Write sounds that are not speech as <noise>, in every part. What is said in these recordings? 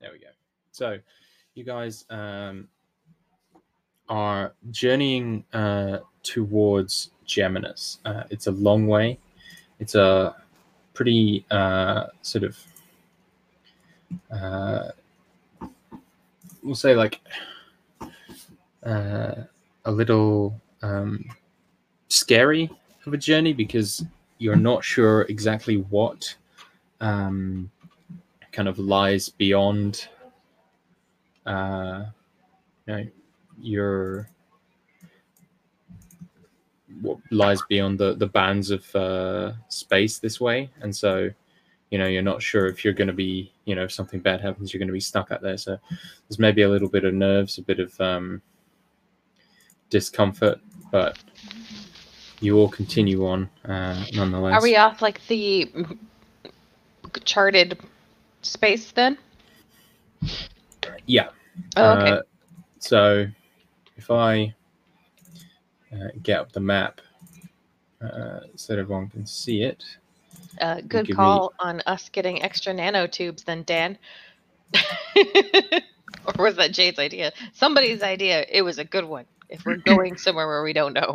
There we go. So, you guys um, are journeying uh, towards Geminus. Uh, it's a long way. It's a pretty uh, sort of, uh, we'll say like uh, a little um, scary of a journey because you're not sure exactly what um, kind of lies beyond uh, you know, your what lies beyond the the bands of uh, space this way, and so you know you're not sure if you're going to be you know if something bad happens you're going to be stuck out there. So there's maybe a little bit of nerves, a bit of um, discomfort, but you all continue on uh, nonetheless. Are we off like the charted space then? Yeah. Oh, okay. Uh, so if I uh, get up the map uh, so that everyone can see it. Uh, good give call on us getting extra nanotubes then, Dan. <laughs> or was that Jade's idea? Somebody's idea. It was a good one. If we're going <laughs> somewhere where we don't know.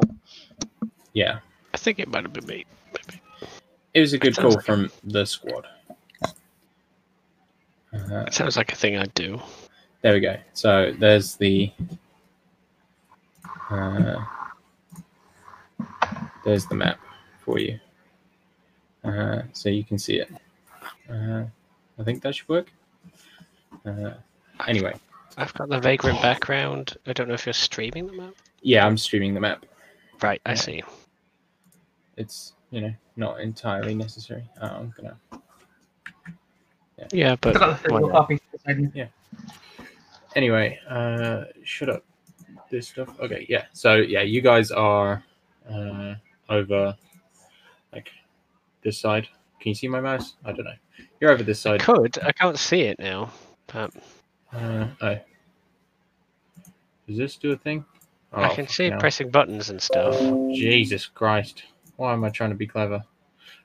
Yeah, I think it might have been me. Maybe. it was a good call like- from the squad. Uh, It sounds like a thing I'd do. there we go. So there's the uh, there's the map for you, uh, so you can see it. Uh, I think that should work. Uh, anyway, I've got the vagrant background. I don't know if you're streaming the map. yeah, I'm streaming the map. Right, I see. It's you know not entirely necessary. Uh, I'm gonna Yeah, but I got the why physical not? Copy but yeah. anyway, uh, shut up. This stuff. Okay, yeah. So yeah, you guys are uh, over like this side. Can you see my mouse? I don't know. You're over this I side. could. I can't see it now. But Uh, oh. Does this do a thing? I Oh, can see no. pressing buttons and stuff. Jesus Christ! Why am I trying to be clever?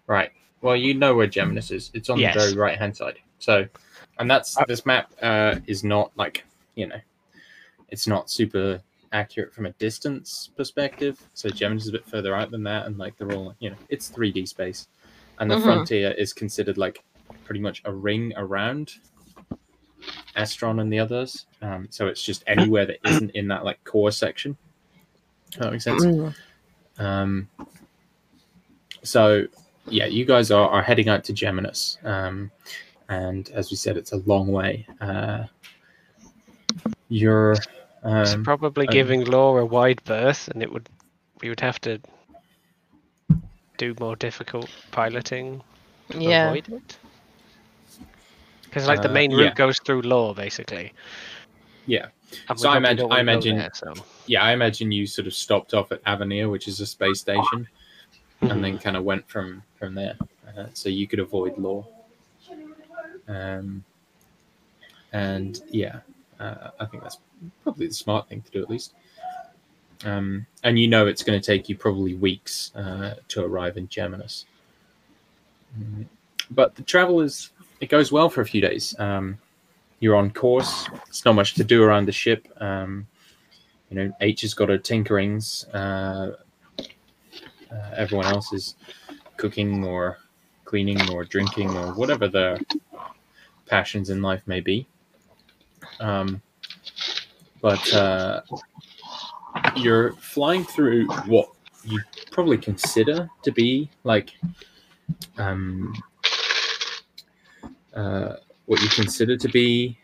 Right. Well, you know where Geminus is. It's on Yes. the very right hand side. So, and that's this map uh, is not like you know, it's not super accurate from a distance perspective. So Geminus is a bit further out than that, and like they're all you know, it's 3D space, and the Mhm. frontier is considered like pretty much a ring around Astron and the others. Um, so it's just anywhere that isn't in that like core section. That makes sense. Um, so yeah, you guys are, are heading out to Geminus, um, and as we said, it's a long way. Uh, you're It's um, probably um, giving Law a wide berth, and it would we would have to do more difficult piloting to Yeah. avoid it. Because like the Uh, main route yeah. goes through Law, basically. yeah, And So I imagine- I imagine- there, so. yeah. I imagine you sort of stopped off at Avenir, which is a space station, and then kind of went from from there, uh, so you could avoid law. Um, and yeah, uh, I think that's probably the smart thing to do at least. Um, and you know it's going to take you probably weeks uh, to arrive in Geminus. Mm, But the travel is it goes well for a few days. Um, you're on course. It's not much to do around the ship. Um, you know, H has got her tinkerings. Uh, uh, everyone else is cooking or cleaning or drinking or whatever their passions in life may be. Um, but uh, you're flying through what you probably consider to be like um, uh, what you consider to be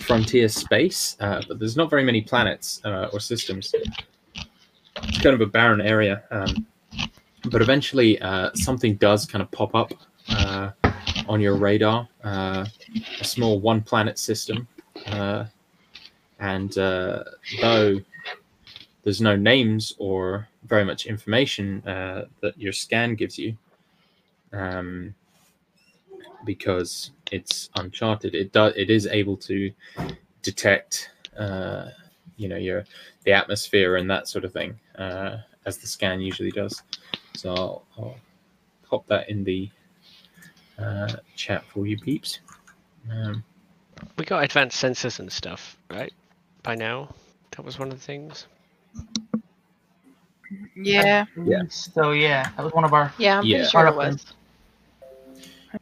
frontier space, uh, but there's not very many planets uh, or systems. It's kind of a barren area. Um, but eventually, uh, something does kind of pop up on your radar uh, a small one planet system. Uh, and uh, though there's no names or very much information that your scan gives you, um, because it's uncharted, it does it is able to detect, uh, you know, your the atmosphere and that sort of thing, uh, as the scan usually does. So I'll, I'll pop that in the uh, chat for you peeps. Um, We got advanced sensors and stuff, right? By now, that was one of the things. Yeah, Yeah. So yeah, that was one of our. Yeah, I'm Yeah. pretty sure it Part of was.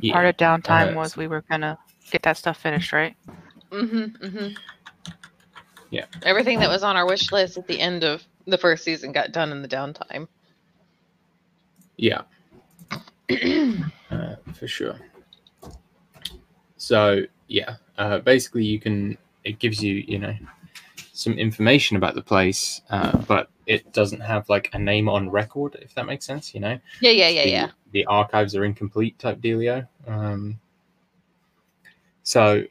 Yeah, part of downtime uh, was we were gonna get that stuff finished, right? Mm-hmm, mm-hmm. Yeah. Everything that was on our wish list at the end of the first season got done in the downtime. yeah, <clears throat> uh, for sure. So yeah, uh, basically you can it gives you you know some information about the place, uh, but it doesn't have like a name on record, if that makes sense. You know, Yeah, yeah, yeah, the, yeah. the archives are incomplete type dealio. Um, so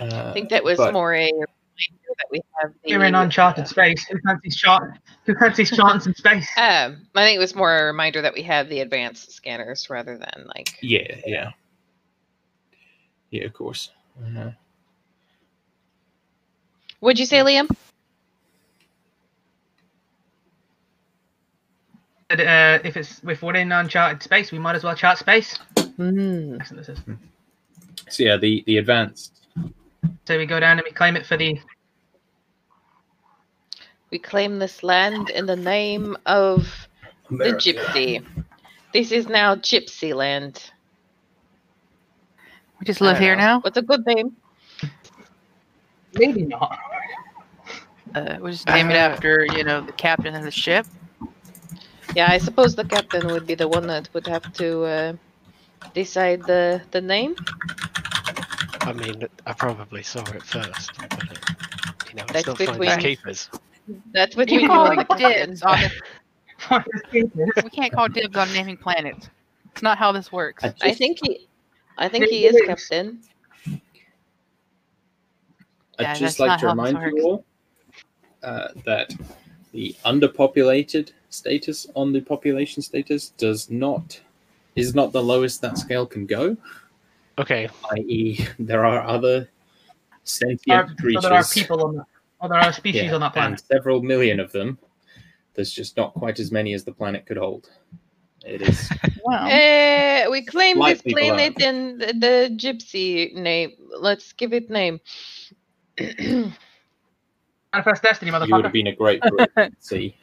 uh, I think that was but- more a reminder that we have the. We're in uncharted space. Who fancies shot? Who fancies charts in space? <laughs> Um, I think it was more a reminder that we have the advanced scanners rather than like. Yeah, yeah, yeah. Of course. Uh, What'd you say, Liam? Uh, if it's if we're in uncharted space, we might as well chart space. Mm. Excellent. So yeah, the the advanced. So we go down and we claim it for the. We claim this land in the name of the gypsy. This is now Gypsy Land. We just live here know. now. What's a good name? Maybe not. Uh, we just name it after you know the captain of the ship. Yeah, I suppose the captain would be the one that would have to uh, decide the the name. I mean, I probably saw it first. But, uh, you know, That's it's not finders between- keepers. That's what You you call call the dibs on the, <laughs> We can't call dibs on naming planets. It's not how this works. I, I think he, I think he It is is. captain. I'd Yeah, just like not to how this remind you all uh, that the underpopulated status on the population status does not is not the lowest that scale can go. Okay, I.e., there are other sentient Are, so creatures. there are people on that. Oh, there are species yeah, on that planet, and planet. several million of them. There's just not quite as many as the planet could hold. It is <laughs> Wow. Uh, we claim this planet in the, the gypsy name. Let's give it name. <clears throat> Manifest Destiny, you would have been a great group. <laughs> see,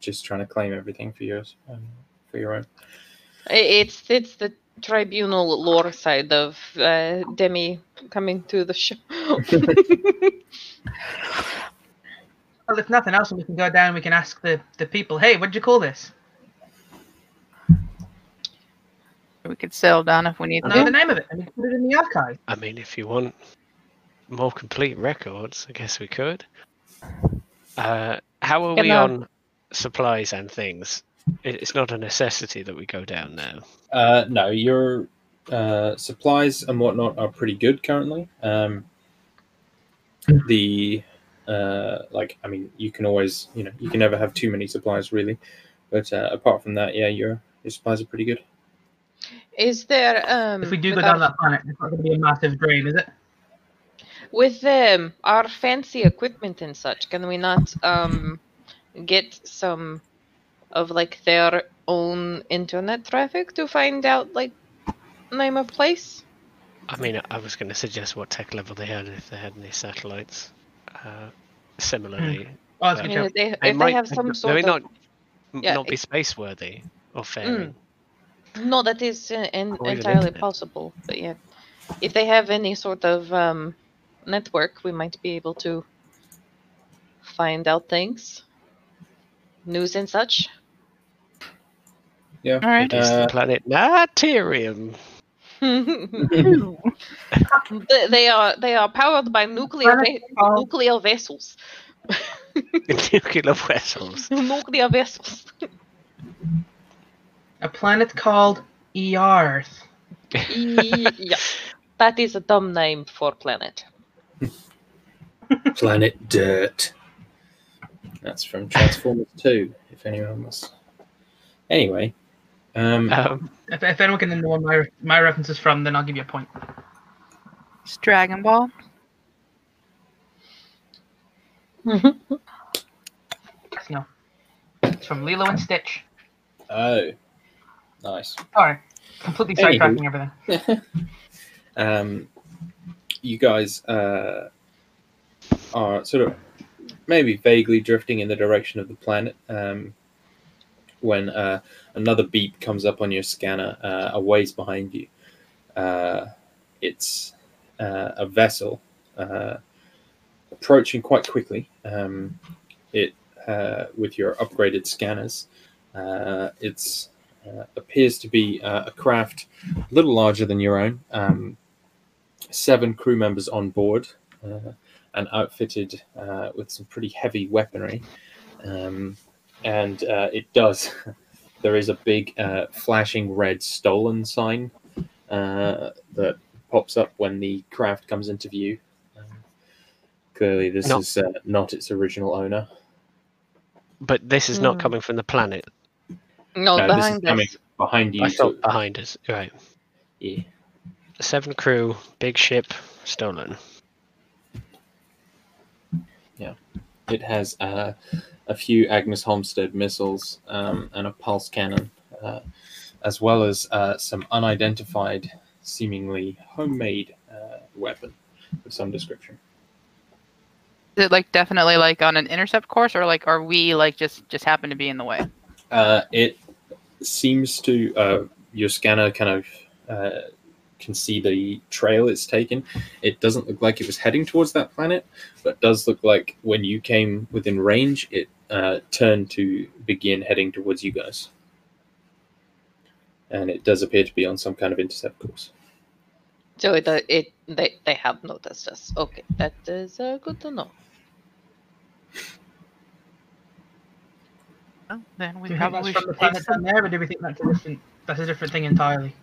just trying to claim everything for yours, um, for your own. It's it's the tribunal lore side of uh, Demi coming to the show. <laughs> Well, if nothing else, we can go down. We can ask the, the people. Hey, what did you call this? We could sell down if we need Know the to. name of it, and we can put it in the archive. I mean, if you want more complete records, I guess we could. Uh, how are Yeah, we no. on supplies and things? It- It's not a necessity that we go down now. Uh, no, your uh, supplies and whatnot are pretty good currently. Um, the uh, like, I mean, you can always, you know, you can never have too many supplies really. But uh, apart from that, yeah, your your supplies are pretty good. Is there um If we do go with down our- that planet, it's not going to be a massive drain, is it? with um our fancy equipment and such? Can we not um get some of like their own internet traffic to find out like name of place? I mean, I was going to suggest what tech level they had if they had any satellites. Uh, similarly, Oh, that's I a I mean, if they, they if might they have some they sort may of not m- yeah, not be space worthy or fairing. No, that is uh, en- entirely internet. possible. But yeah, if they have any sort of um, network, we might be able to find out things, news and such. Yeah. All right. It is Uh, the planet Naterium. <laughs> they, they are they are powered by nuclear Planet ve- nuclear vessels. <laughs> Nuclear vessels. <laughs> nuclear vessels. A planet called Earth. yeah, that is a dumb name for planet. Planet Dirt. That's from Transformers 2, if anyone was. Anyway, um, Um, If, if anyone can know where my, my reference is from, then I'll give you a point. It's Dragon Ball. <laughs> No. It's from Lilo and Stitch. oh, nice. Sorry. Completely Anywho. sidetracking everything. <laughs> um, you guys uh, are sort of maybe vaguely drifting in the direction of the planet um, when uh, another beep comes up on your scanner uh, a ways behind you. Uh, it's uh, a vessel uh, approaching quite quickly. Um, it uh, with your upgraded scanners. It's uh, appears to be a craft a little larger than your own. Um, seven crew members on board and outfitted with some pretty heavy weaponry. Um, and uh, it does. <laughs> There is a big uh, flashing red stolen sign uh, that pops up when the craft comes into view. Um, clearly, this No. is uh, not its original owner. But this is not Hmm. coming from the planet. No, Uh, this is behind coming us. behind you. I so- thought behind us. Right. yeah. Seven crew, big ship, stolen. Yeah, it has uh, a few Agnes Homestead missiles um, and a pulse cannon, uh, as well as uh, some unidentified, seemingly homemade uh, weapon of some description. Is it like definitely like on an intercept course, or like are we like just just happen to be in the way? Uh, it seems to uh, your scanner kind of uh, can see the trail it's taken. It doesn't look like it was heading towards that planet, but does look like when you came within range, it uh, turned to begin heading towards you guys. And it does appear to be on some kind of intercept course. So it, uh, it they they have noticed us. Okay, that is uh, good to know. Oh, then we Do you think that's from the planet some. down there, or do we think that's a different that's a different thing entirely?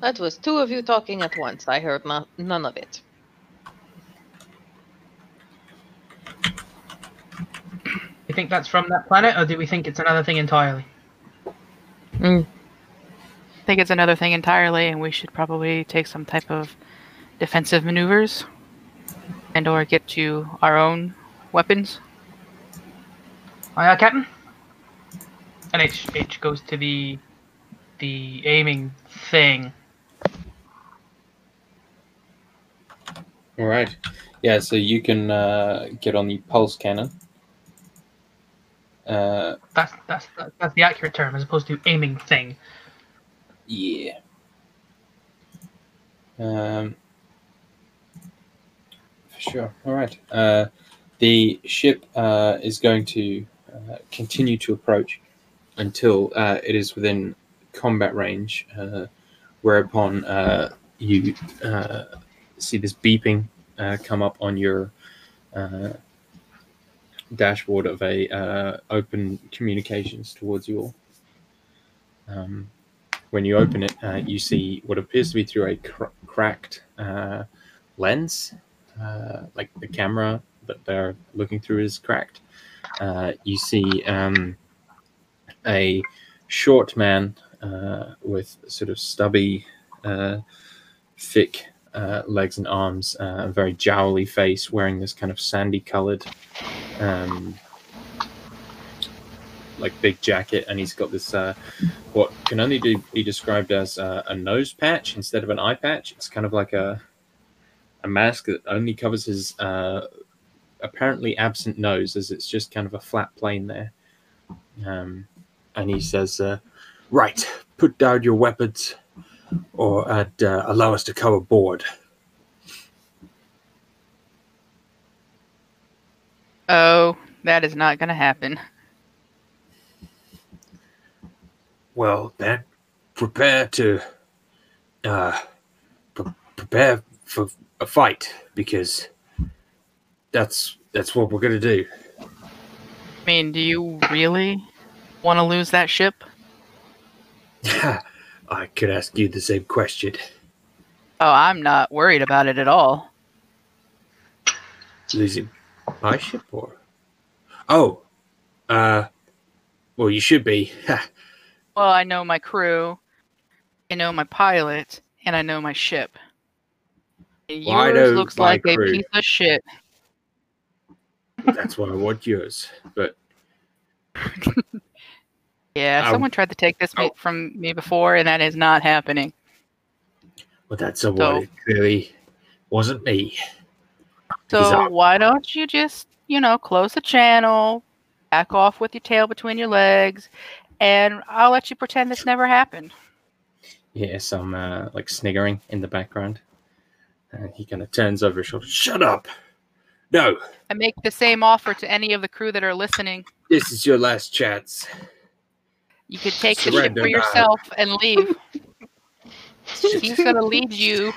That was two of you talking at once. I heard no- none of it. You think that's from that planet, or do we think it's another thing entirely? I think it's another thing entirely, and we should probably take some type of defensive maneuvers, and or get to our own weapons. Aye, aye, Captain. And H H goes to the the aiming thing. All right. Yeah, so you can uh, get on the pulse cannon. Uh, That's that's that's the accurate term, as opposed to aiming thing. Yeah. Um, for sure. All right. Uh, the ship uh, is going to uh, continue to approach until uh, it is within combat range, uh, whereupon uh, you uh, see this beeping uh, come up on your uh, dashboard of a uh, open communications towards you all. Um, when you open it, uh, you see what appears to be through a cr- cracked uh, lens, uh, like the camera that they're looking through is cracked. You see um, a short man with sort of stubby, thick uh, legs and arms, uh, a very jowly face, wearing this kind of sandy colored. Um, like big jacket, and he's got this uh, what can only be described as uh, a nose patch instead of an eye patch. It's kind of like a a mask that only covers his uh, apparently absent nose, as it's just kind of a flat plane there. Um, and he says, uh, "Right, put down your weapons, or I'd uh, allow us to come aboard." Oh, that is not going to happen. Well, then, prepare to uh, pre- prepare for a fight because that's that's what we're gonna do. I mean, do you really want to lose that ship? <laughs> I could ask you the same question. Oh, I'm not worried about it at all. Losing my ship or? Oh, uh, well, you should be. <laughs> Well, I know my crew, I know my pilot, and I know my ship. And Well, Yours looks like crew. a piece of shit. that's why I want yours. But <laughs> Yeah, Ow. someone tried to take this me- Ow. from me before, and that is not happening. Well, that's a So- word. It clearly wasn't me. So I- why don't you just, you know, close the channel, back off with your tail between your legs, and I'll let you pretend this never happened. Yeah, hear some uh, like sniggering in the background. And he kind of turns over his shoulder. Shut up! No, I make the same offer to any of the crew that are listening. this is your last chance. You could take the ship for now. yourself and leave. <laughs> He's gonna lead you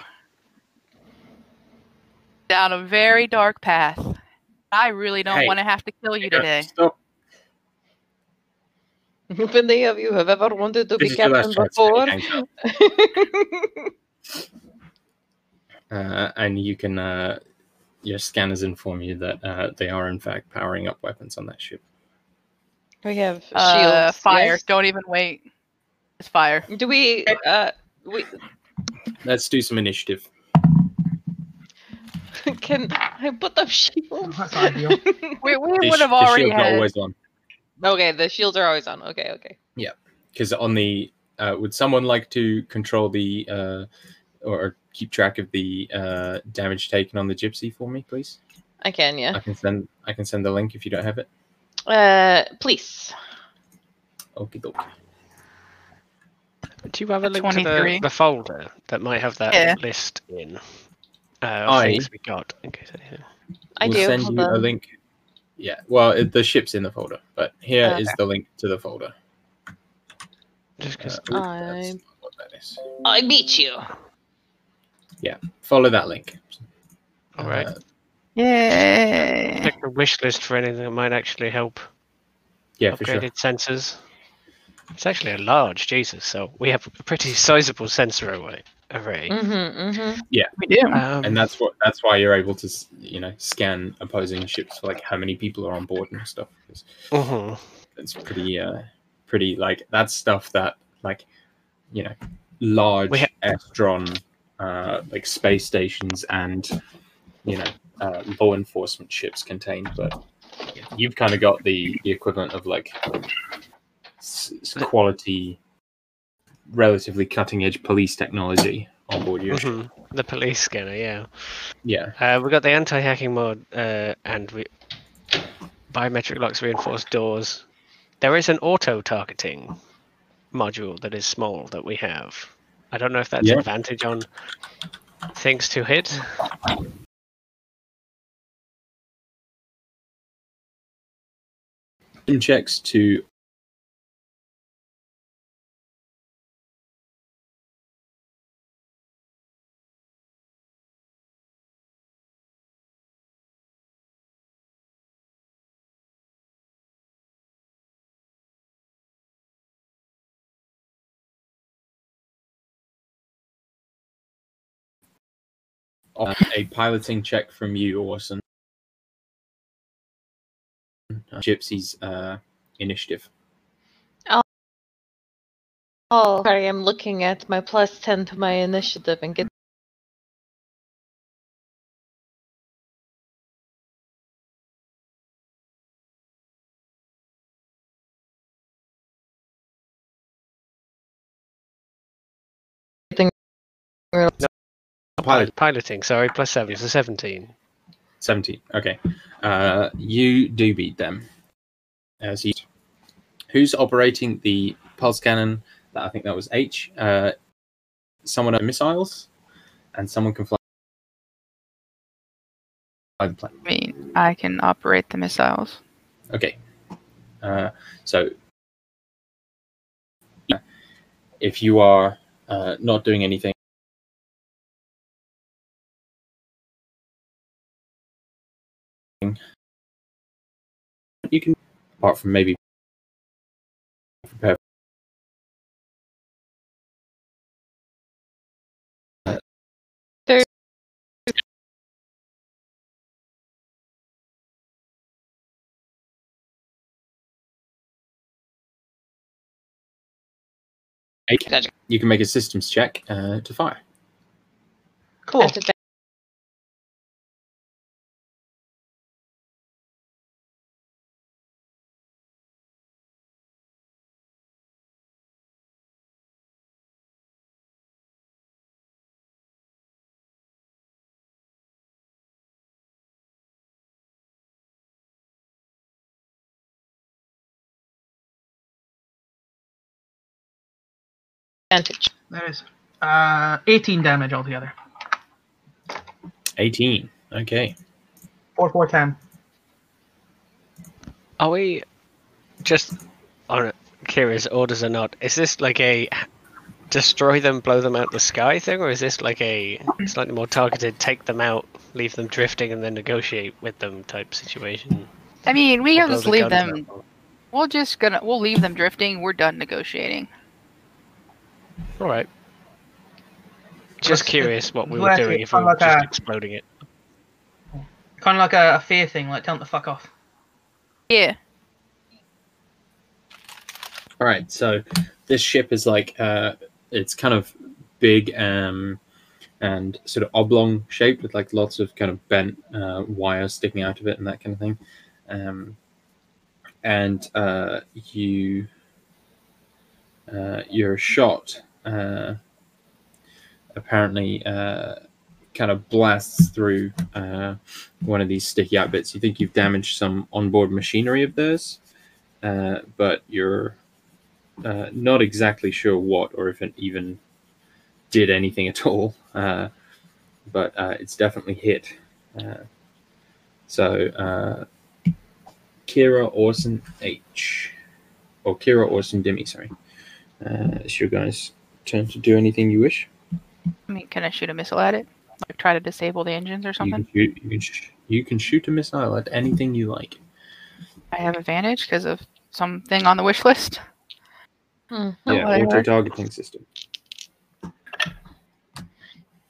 down a very dark path. I really don't Hey, want to have to kill you today. Stop. <laughs> If any of you have ever wanted to This be is your captain before, And he hangs up. Uh, and you can, uh, your scanners inform you that uh, they are in fact powering up weapons on that ship. We have shields. Uh, fire. yes? Don't even wait. It's fire. Do we? Uh, we Let's do some initiative. <laughs> can I put up shields? <laughs> We, we The would sh- have the already shields are had. always on. okay, the shields are always on. Okay, okay. Yeah, because on the, uh, would someone like to control the, uh, or, or keep track of the uh, damage taken on the gypsy for me, please? I can, yeah. I can send. I can send the link if you don't have it. Uh, please. Okie dokie. Do you have a link to the, the folder that might have that Yeah. list in? Uh, I- things we got. In case anything. I we'll do. send Hold you a link. Yeah, well, it, the ship's in the folder, but here is Okay. the link to the folder. Just Uh, because ooh, that's I- not what that is. I beat you. Yeah, follow that link. All right. Uh, Yay! check the wish list for anything that might actually help yeah, for sure. upgraded sensors. It's actually a large Jesus, so we have a pretty sizable sensor array. array. Mm-hmm, mm-hmm. We do. Um, And that's what that's why you're able to you know scan opposing ships for like how many people are on board and stuff. 'cause mhm. It's pretty uh pretty like that's stuff that like you know large We ha- Estron uh like space stations and you know uh, law enforcement ships contain, but you've kind of got the, the equivalent of like quality, relatively cutting edge police technology on board your. Mhm. The police scanner, yeah. Yeah, Uh, we got the anti-hacking mod, uh, and we biometric locks, reinforced doors. There is an auto-targeting module that is small that we have. I don't know if that's Yeah. advantage on things to hit. Checks to a piloting check from you, Orson. Gypsy's uh, initiative. Oh, sorry. I'm looking at my plus ten to my initiative and get. Pilot Piloting, sorry, plus seven, so seventeen. 17. Okay. Uh, you do beat them. As you, who's operating the pulse cannon? That I think that was H. Uh, someone on missiles, and someone can fly the plane. I mean, I can operate the missiles. Okay. Uh, so, if you are uh, not doing anything, you can, apart from maybe prepare. There- You can make a systems check uh, to fire. Cool. Advantage. There is uh, 18 damage altogether. 18. Okay. 4, 4, 10. Are we just on curious orders or not? Is this like a destroy them, blow them out the sky thing, or is this like a slightly more targeted take them out, leave them drifting, and then negotiate with them type situation? I mean, we Or can just leave them. out? We'll just gonna we'll leave them drifting. We're done negotiating. All right. Just Let's- curious what we let's were doing if we kinda were like just a- exploding it. Kind of like a, a fear thing, like tell them to fuck off. Yeah. All right. So this ship is like uh, it's kind of big um, and sort of oblong shaped with like lots of kind of bent uh, wires sticking out of it and that kind of thing. Um, and uh, you uh, your shot uh, apparently uh, kind of blasts through uh, one of these sticky out bits. You think you've damaged some onboard machinery of theirs, uh, but you're uh, not exactly sure what or if it even did anything at all. But it's definitely hit. So, Kira Orson H. Or Kira Orson Demi, sorry. It's your guys' turn to do anything you wish. I mean, can I shoot a missile at it? Like try to disable the engines or You something? can, shoot, you, can sh- you can shoot a missile at anything you like. I have advantage because of something on the wish list. Hmm. Yeah, whatever. auto targeting system.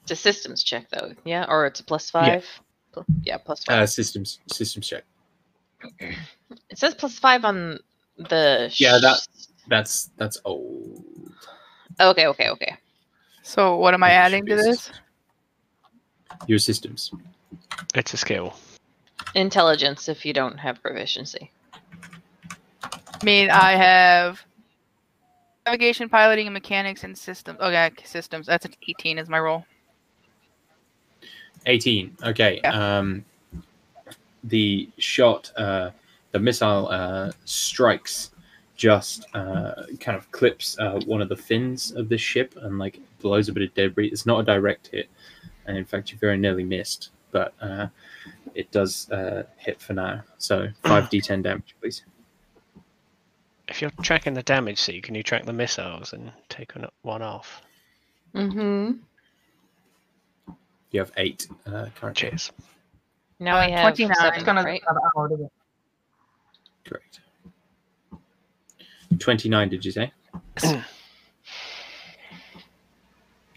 It's a systems check though, yeah, or it's a plus five. Pl- Yeah, plus five. Uh, systems systems check. it says plus five on the. Yeah, that- That's that's old. Okay, okay, okay. So what am I adding to this? Your systems. It's a skill. Intelligence if you don't have proficiency. I mean, I have navigation, piloting, and mechanics and systems. Okay, systems. That's an 18 is my roll. 18. Okay. Um, the shot, uh, the missile uh, strikes, just uh, kind of clips uh, one of the fins of the ship and like blows a bit of debris. It's not a direct hit, and in fact, you very nearly missed, but uh, it does uh, hit for now. So 5d10 <sighs> damage, please. If you're tracking the damage, see, can you track the missiles and take one- one off? Mm-hmm. You have eight uh, currently. Cheers. Now Uh, we have 29. Seven, right? have ammo, does it? Correct. 29, did you say? <clears throat>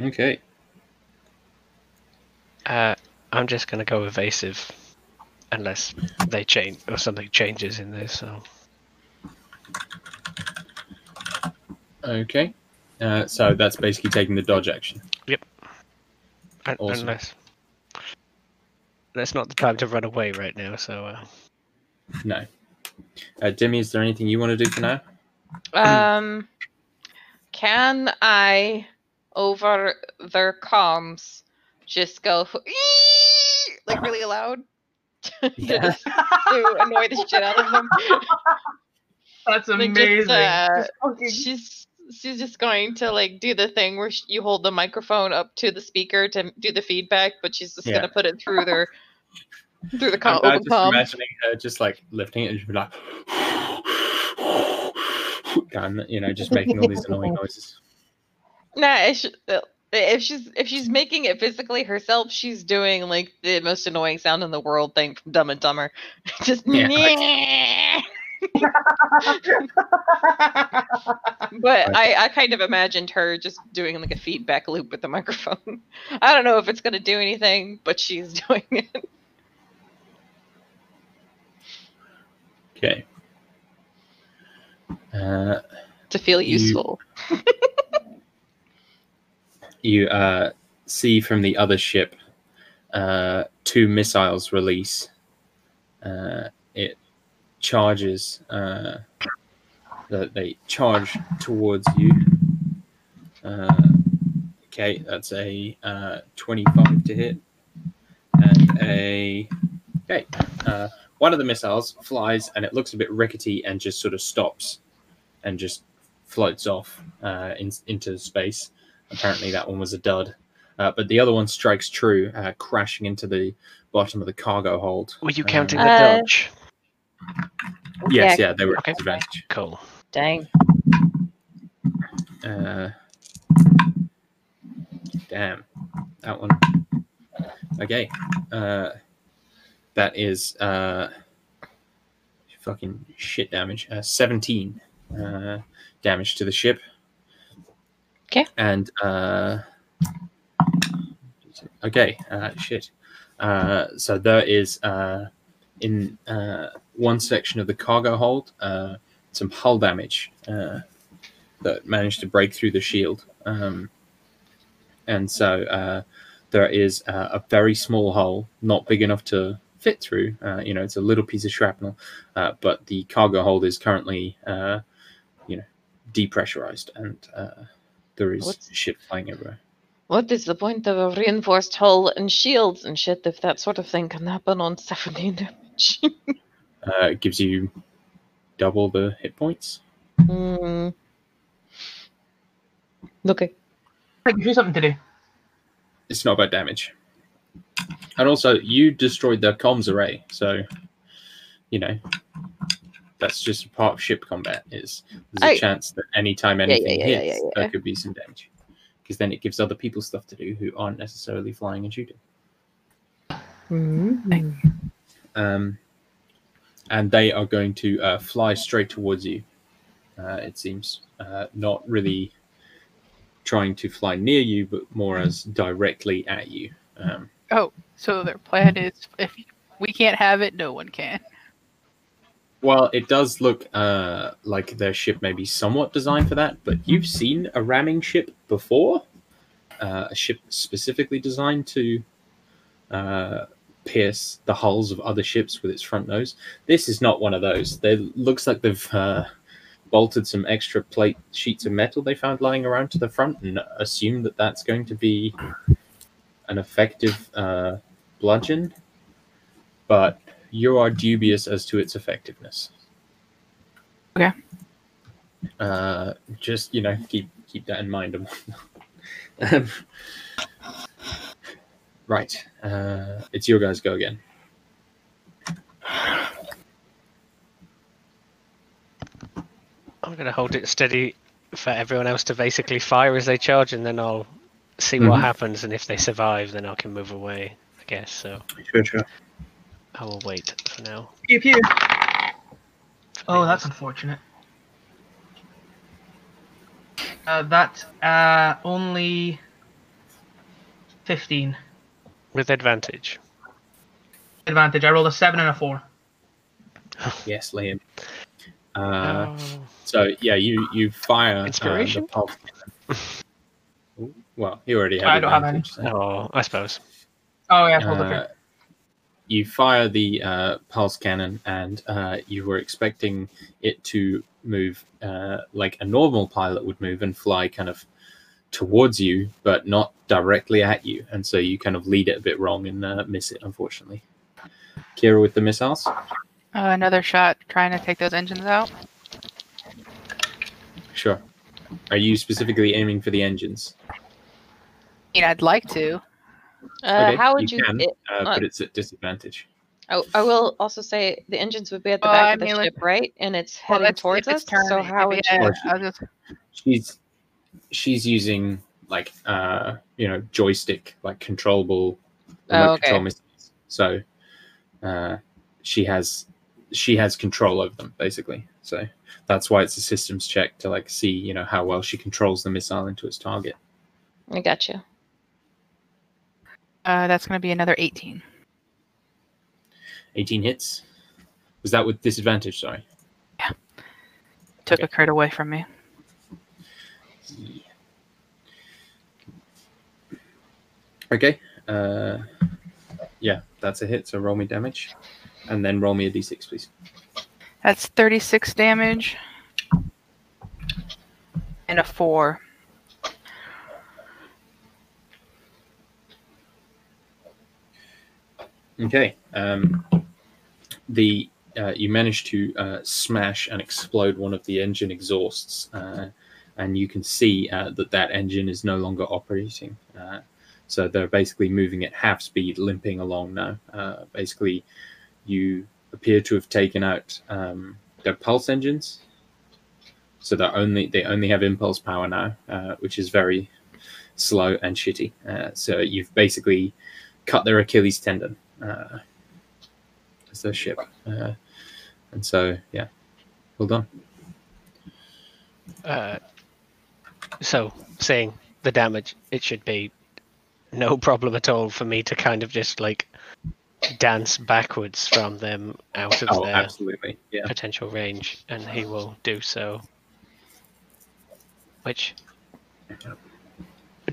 okay. Uh, I'm just gonna go evasive, unless they change or something changes in this. So Okay. Uh, so that's basically taking the dodge action. un- Awesome. unless that's not the time to run away right now. So uh, No. Uh, Demi, is there anything you want to do for now? Um, can I, over their comms, just go "Eee!" <laughs> like really loud to, <laughs> Yeah. to annoy the shit out of them? <laughs> That's Like, amazing. just, uh, Just she's she's just going to like do the thing where sh- you hold the microphone up to the speaker to do the feedback, but she's just Yeah. gonna put it through their through the com- I'm, I'm just palm. imagining her just like lifting it and she'd be like, and you know, just making all these annoying <laughs> noises. Nah, if, uh, if she's if she's making it physically herself, she's doing like the most annoying sound in the world thing from Dumb and Dumber. <laughs> Just Yeah, <laughs> but I, I kind of imagined her just doing like a feedback loop with the microphone. I don't know if it's gonna do anything, but she's doing it. Okay. Uh, to feel You- useful. <laughs> you uh, see from the other ship uh, two missiles release. Uh, it charges. Uh, that they charge towards you. Uh, okay, that's a uh, twenty-five to hit, and a okay. Uh, one of the missiles flies, and it looks a bit rickety, and just sort of stops, and just floats off uh, in, into space. Apparently, that one was a dud. Uh, but the other one strikes true, uh, crashing into the bottom of the cargo hold. Were you Um, counting the Uh, dodge? Yes, Yeah. yeah, they were Okay. at disadvantage. Cool. Dang. Uh, damn, that one. Okay, uh, that is uh, fucking shit damage. Uh, Seventeen uh, damage to the ship. 'Kay. And uh, okay, uh, shit. Uh, so there is uh, in uh, one section of the cargo hold uh, some hull damage. Uh, that managed to break through the shield. Um, and so uh, there is uh, a very small hole, not big enough to fit through. Uh, you know, it's a little piece of shrapnel, uh, but the cargo hold is currently, uh, depressurized, and uh, there is What's- shit flying everywhere. What is the point of a reinforced hull and shields and shit if that sort of thing can happen on <laughs> 17 damage? <laughs> Uh, it gives you double the hit points. Hmm. Okay. Like, here's something to do. It's not about damage. And also, you destroyed their comms array, so you know that's just a part of ship combat. Is there's a I- chance that anytime yeah, anything yeah, yeah, hits, yeah, yeah. there could be some damage, because then it gives other people stuff to do who aren't necessarily flying and shooting. Um, and they are going to uh, fly straight towards you. Uh, it seems uh, not really trying to fly near you, but more as directly at you. Um, Oh, so their plan is if we can't have it, no one can. Well, it does look uh, like their ship may be somewhat designed for that, but you've seen a ramming ship before, uh, a ship specifically designed to uh, pierce the hulls of other ships with its front nose. This is not one of those. They looks like they've uh, bolted some extra plate sheets of metal they found lying around to the front and assumed that that's going to be an effective uh, bludgeon, but you are dubious as to its effectiveness. Okay. Uh, just you know, keep keep that in mind. <laughs> um, right. Uh, it's your guys' go again. I'm going to hold it steady for everyone else to basically fire as they charge, and then I'll see what Mhm. happens. And if they survive, then I can move away. I guess so. Sure, sure. I will wait for now. Pew pew. Oh, that's unfortunate. Uh, that uh, only fifteen with advantage. advantage. I rolled a seven and a four. <laughs> Yes, Liam. Uh, Oh. So yeah, you you fire uh, Inspiration? the pulse <laughs> well, you already have. I don't have any. so- Oh, I suppose. Oh yeah, I rolled a Uh, three. You fire the uh, pulse cannon, and uh, you were expecting it to move uh, like a normal pilot would move and fly kind of towards you, but not directly at you. And so you kind of lead it a bit wrong and uh, miss it, unfortunately. Kira with the missiles. Uh, another shot trying to take those engines out. Sure. Are you specifically aiming for the engines? I mean, I'd like to. Uh, Okay, how would you? can, it- uh, uh, but it's at disadvantage. I, I will also say the engines would be at the Well, back I of the mean, like- ship, right? And it's Well, heading towards if us. turning. So how would you? Or I just- She's she's using like uh you know joystick like controllable Oh, okay. control missiles. So uh she has she has control over them basically. So that's why it's a systems check to like see you know how well she controls the missile into its target. I got you. Uh, that's going to be another 18. 18 hits. Was that with disadvantage? Sorry. Yeah. Took Okay. a crit away from me. Okay. Uh, yeah, that's a hit. So roll me damage, and then roll me a d6, please. That's 36 damage. And a 4. Okay. Um, the uh, you managed to uh, smash and explode one of the engine exhausts, uh, and you can see uh, that that engine is no longer operating. Uh, so they're basically moving at half speed, limping along now. Uh, basically, you appear to have taken out um, their pulse engines, so they only they only have impulse power now, which is very slow and shitty. So you've basically cut their Achilles tendon uh, as their ship, uh, and so yeah, well done. Uh, so, saying the damage, it should be no <laughs> problem at all for me to kind of just like dance backwards from them out of Oh, their absolutely, yeah. potential range, and he will do so. Which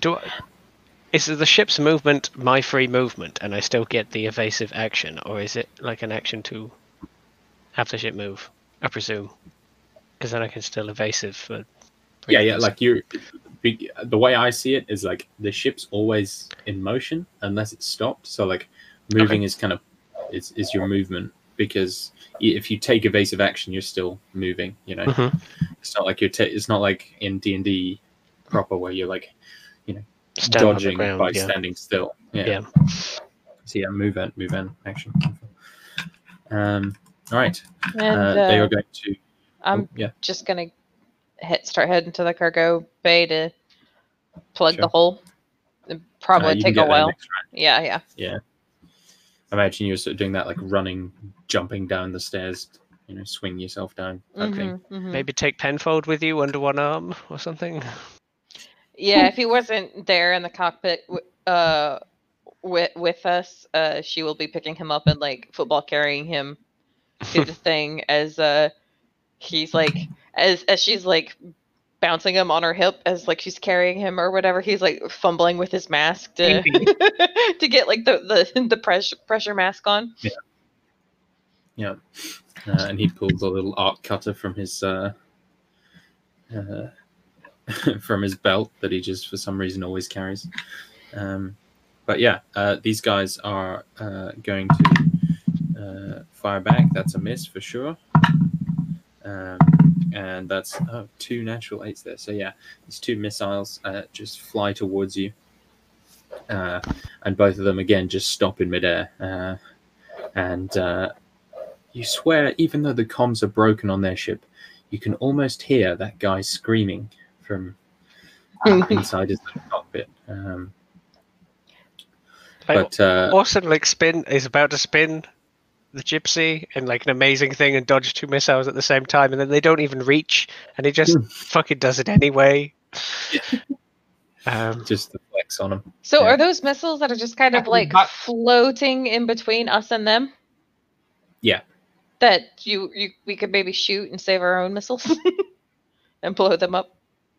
do I, is the ship's movement my free movement, and I still get the evasive action, or is it like an action to have the ship move? I presume, because then I can still evasive for. for yeah yeah use. like you the way i see it is like the ship's always in motion unless it's stopped so like moving is kind of is, is your movement because if you take evasive action you're still moving you know Mhm. it's not like you're ta- it's not like in d&d proper where you're like you the dodging ground, by yeah. standing still yeah. Yeah. so yeah move in move in action um all right And uh, they uh, are going to I'm oh, yeah just gonna hit start heading to the cargo bay to plug Sure. the hole. It'd uh, probably you can take a while. Yeah, yeah. Yeah. Imagine you're sort of doing that, like running, jumping down the stairs, you know, swing yourself down type thing. Mhm, mhm. Maybe take Penfold with you under one arm or something. Yeah, if he wasn't there in the cockpit uh with with us, uh she will be picking him up and like football carrying him to the <laughs> thing as uh he's like as as she's like bouncing him on her hip as like she's carrying him or whatever he's like fumbling with his mask to <laughs> to get like the the the pressure pressure mask on. Yeah. Uh, and he pulls a little arc cutter from his uh, uh, <laughs> from his belt that he just for some reason always carries. Um, but yeah, uh, these guys are uh, going to uh, fire back. That's a miss for sure. Um, and that's oh, two natural eights there. So yeah, these two missiles uh, just fly towards you, uh, and both of them again just stop in midair. Uh, and you swear, even though the comms are broken on their ship, you can almost hear that guy screaming from <laughs> uh, inside his little cockpit. Um, I but uh, Orson like spin is about to spin the gypsy and like an amazing thing and dodge two missiles at the same time and then they don't even reach and he just Hmm. fucking does it anyway. <laughs> Um, just the flex on him. so Yeah. are those missiles that are just kind of like but- floating in between us and them Yeah. that you you we could maybe shoot and save our own missiles <laughs> and blow them up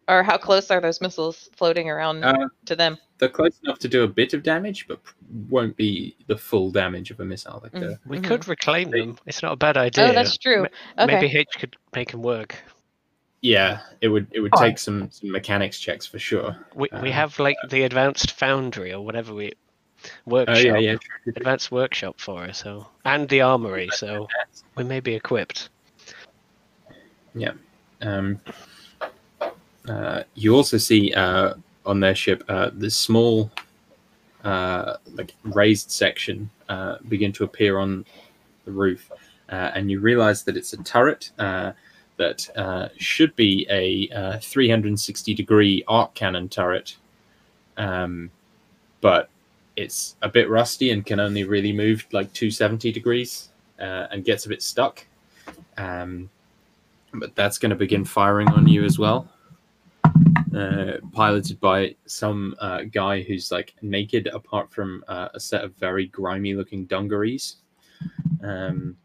or how close are those missiles floating around Uh, to them they're close enough to do a bit of damage, but won't be the full damage of a missile. Like Mm. the, we Mhm. could reclaim them. It's not a bad idea. oh that's true okay Maybe H could make them work. yeah, it would it would Oh. take some, some mechanics checks for sure. We, we Uh, have like the advanced foundry or whatever we workshop, Oh yeah, yeah. advanced workshop for us. So and the armory, so we may be equipped. Yeah, um, uh, you also see uh, on their ship uh, this small, uh, like raised section uh, begin to appear on the roof, uh, and you realize that it's a turret uh, that uh, should be a uh, 360 degree arc cannon turret, um, but it's a bit rusty and can only really move like 270 degrees uh, and gets a bit stuck. Um, but that's going to begin firing on you as well. Uh, piloted by some uh, guy who's like naked, apart from uh, a set of very grimy looking dungarees. Um,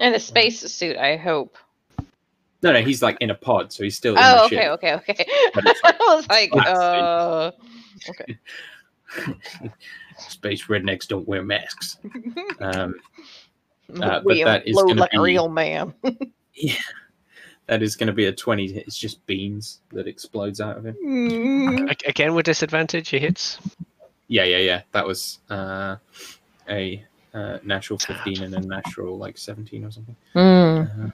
and a space suit i hope no, no, he's like in a pod, so he's still in oh okay ship. okay okay But it's <laughs> i was like uh okay <laughs> Space rednecks don't wear masks. <laughs> Um, Uh, but that is gonna be- real man yeah, that is going to be a 20. hit. It's just beans that explodes out of him. Mm. Again with disadvantage, he hits. Yeah, yeah, yeah. That was uh, a uh, natural 15 and a natural like 17 or something. Mm.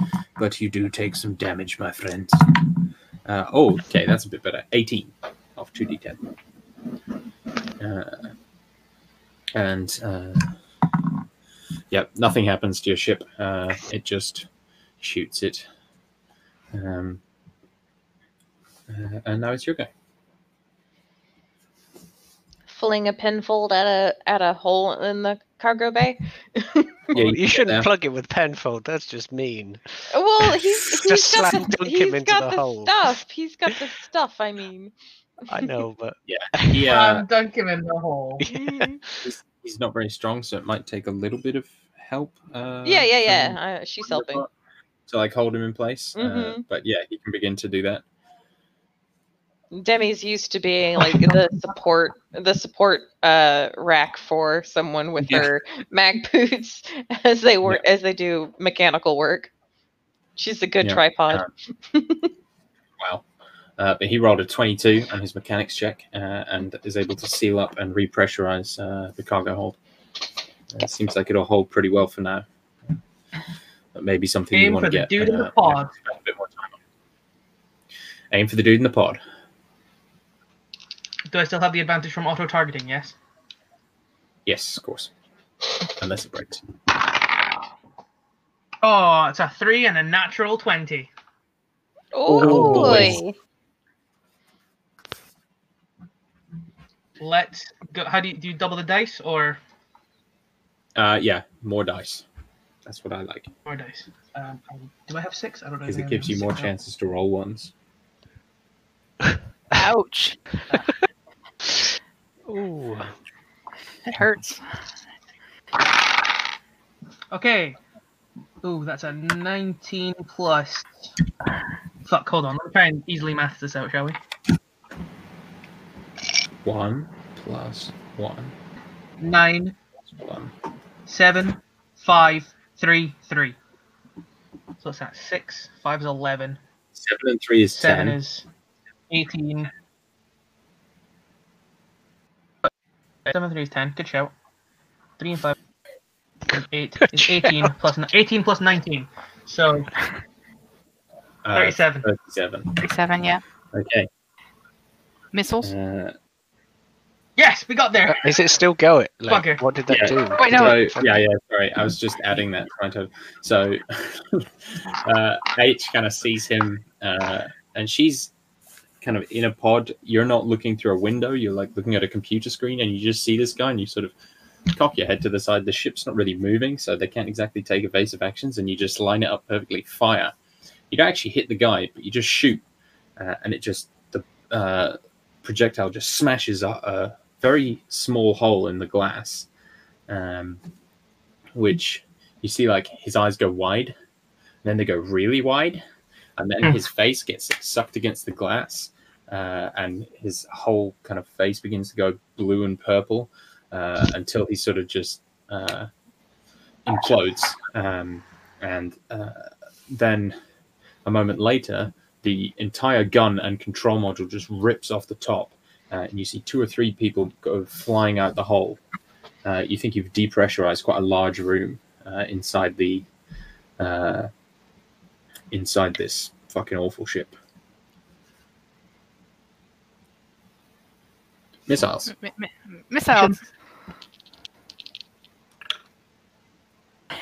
Uh, but you do take some damage, my friend. Uh, oh, okay, that's a bit better. 18 off 2d10. Uh, and uh, yep, nothing happens to your ship. Uh, it just shoots it. Um, uh, and now it's your go. Fling a penfold at a at a hole in the cargo bay. Yeah, Well, can you shouldn't plug it with penfold. That's just mean. Well, he's, <laughs> he's Just got slam the, dunk he's him into got the the hole. stuff. He's got the stuff. I mean, I know, but <laughs> <laughs> He, uh, Um, dunk him in the hole. Mhm. he's, he's not very strong, so it might take a little bit of help. Uh, yeah, yeah, from- yeah. Uh, she's helping. to like hold him in place. Uh, Mhm. but yeah, he can begin to do that. Demi's used to being like the <laughs> support, the support uh, rack for someone with Yeah. her mag boots <laughs> as they work as they do mechanical work. She's a good Yeah. tripod. Wow. Uh, but he rolled a 22 on his mechanics check uh, and is able to seal up and repressurize uh, the cargo hold. It seems like it'll hold pretty well for now. But maybe something you want to do. Aim for the get. dude in the uh, pod. spend a bit more time on. Aim for the dude in the pod. Do I still have the advantage from auto targeting? Yes. Yes, of course. Unless it breaks. Oh, it's a three and a natural twenty. Oh, boy. Let's go. How do you do? You double the dice or Uh, yeah, more dice. That's what I like more dice? Um, do I have six? I don't know. because it gives you more chances to roll ones. <laughs> Ouch. <laughs> ooh, It hurts. Okay. Ooh, that's a 19 plus. Fuck, hold on. Let's try and easily math this out, shall we? One plus one 9, plus one. 7, 5, 3, 3. So what's that? 6, 5 is 11, Seven and three is 7 ten. is 18. 7 and 3 is 10. Good shout. 3 and 5 is 8 is 18 18 plus 19. So Uh, 37. 37. 37, yeah. Okay. Missiles? Uh, Yes, we got there. is it still going? Like, Fucker. what did that Yeah. do? Wait, no. so, yeah, yeah, sorry. I was just adding that. Trying to. So, <laughs> uh, H kind of sees him, uh, and she's kind of in a pod. You're not looking through a window. You're like looking at a computer screen, and you just see this guy, and you sort of cock your head to the side. The ship's not really moving, so they can't exactly take evasive actions, and you just line it up perfectly. Fire. You don't actually hit the guy, but you just shoot, uh, and it just the uh, projectile just smashes a, a very small hole in the glass, um, which you see like his eyes go wide, and then they go really wide, and then Hmm. his face gets sucked against the glass, uh, and his whole kind of face begins to go blue and purple uh, until he sort of just uh, implodes, um, and uh, then a moment later, the entire gun and control module just rips off the top, uh, and you see two or three people go flying out the hole. Uh, you think you've depressurized quite a large room uh, inside the uh, inside this fucking awful ship. Missiles. M- m- missiles. <laughs>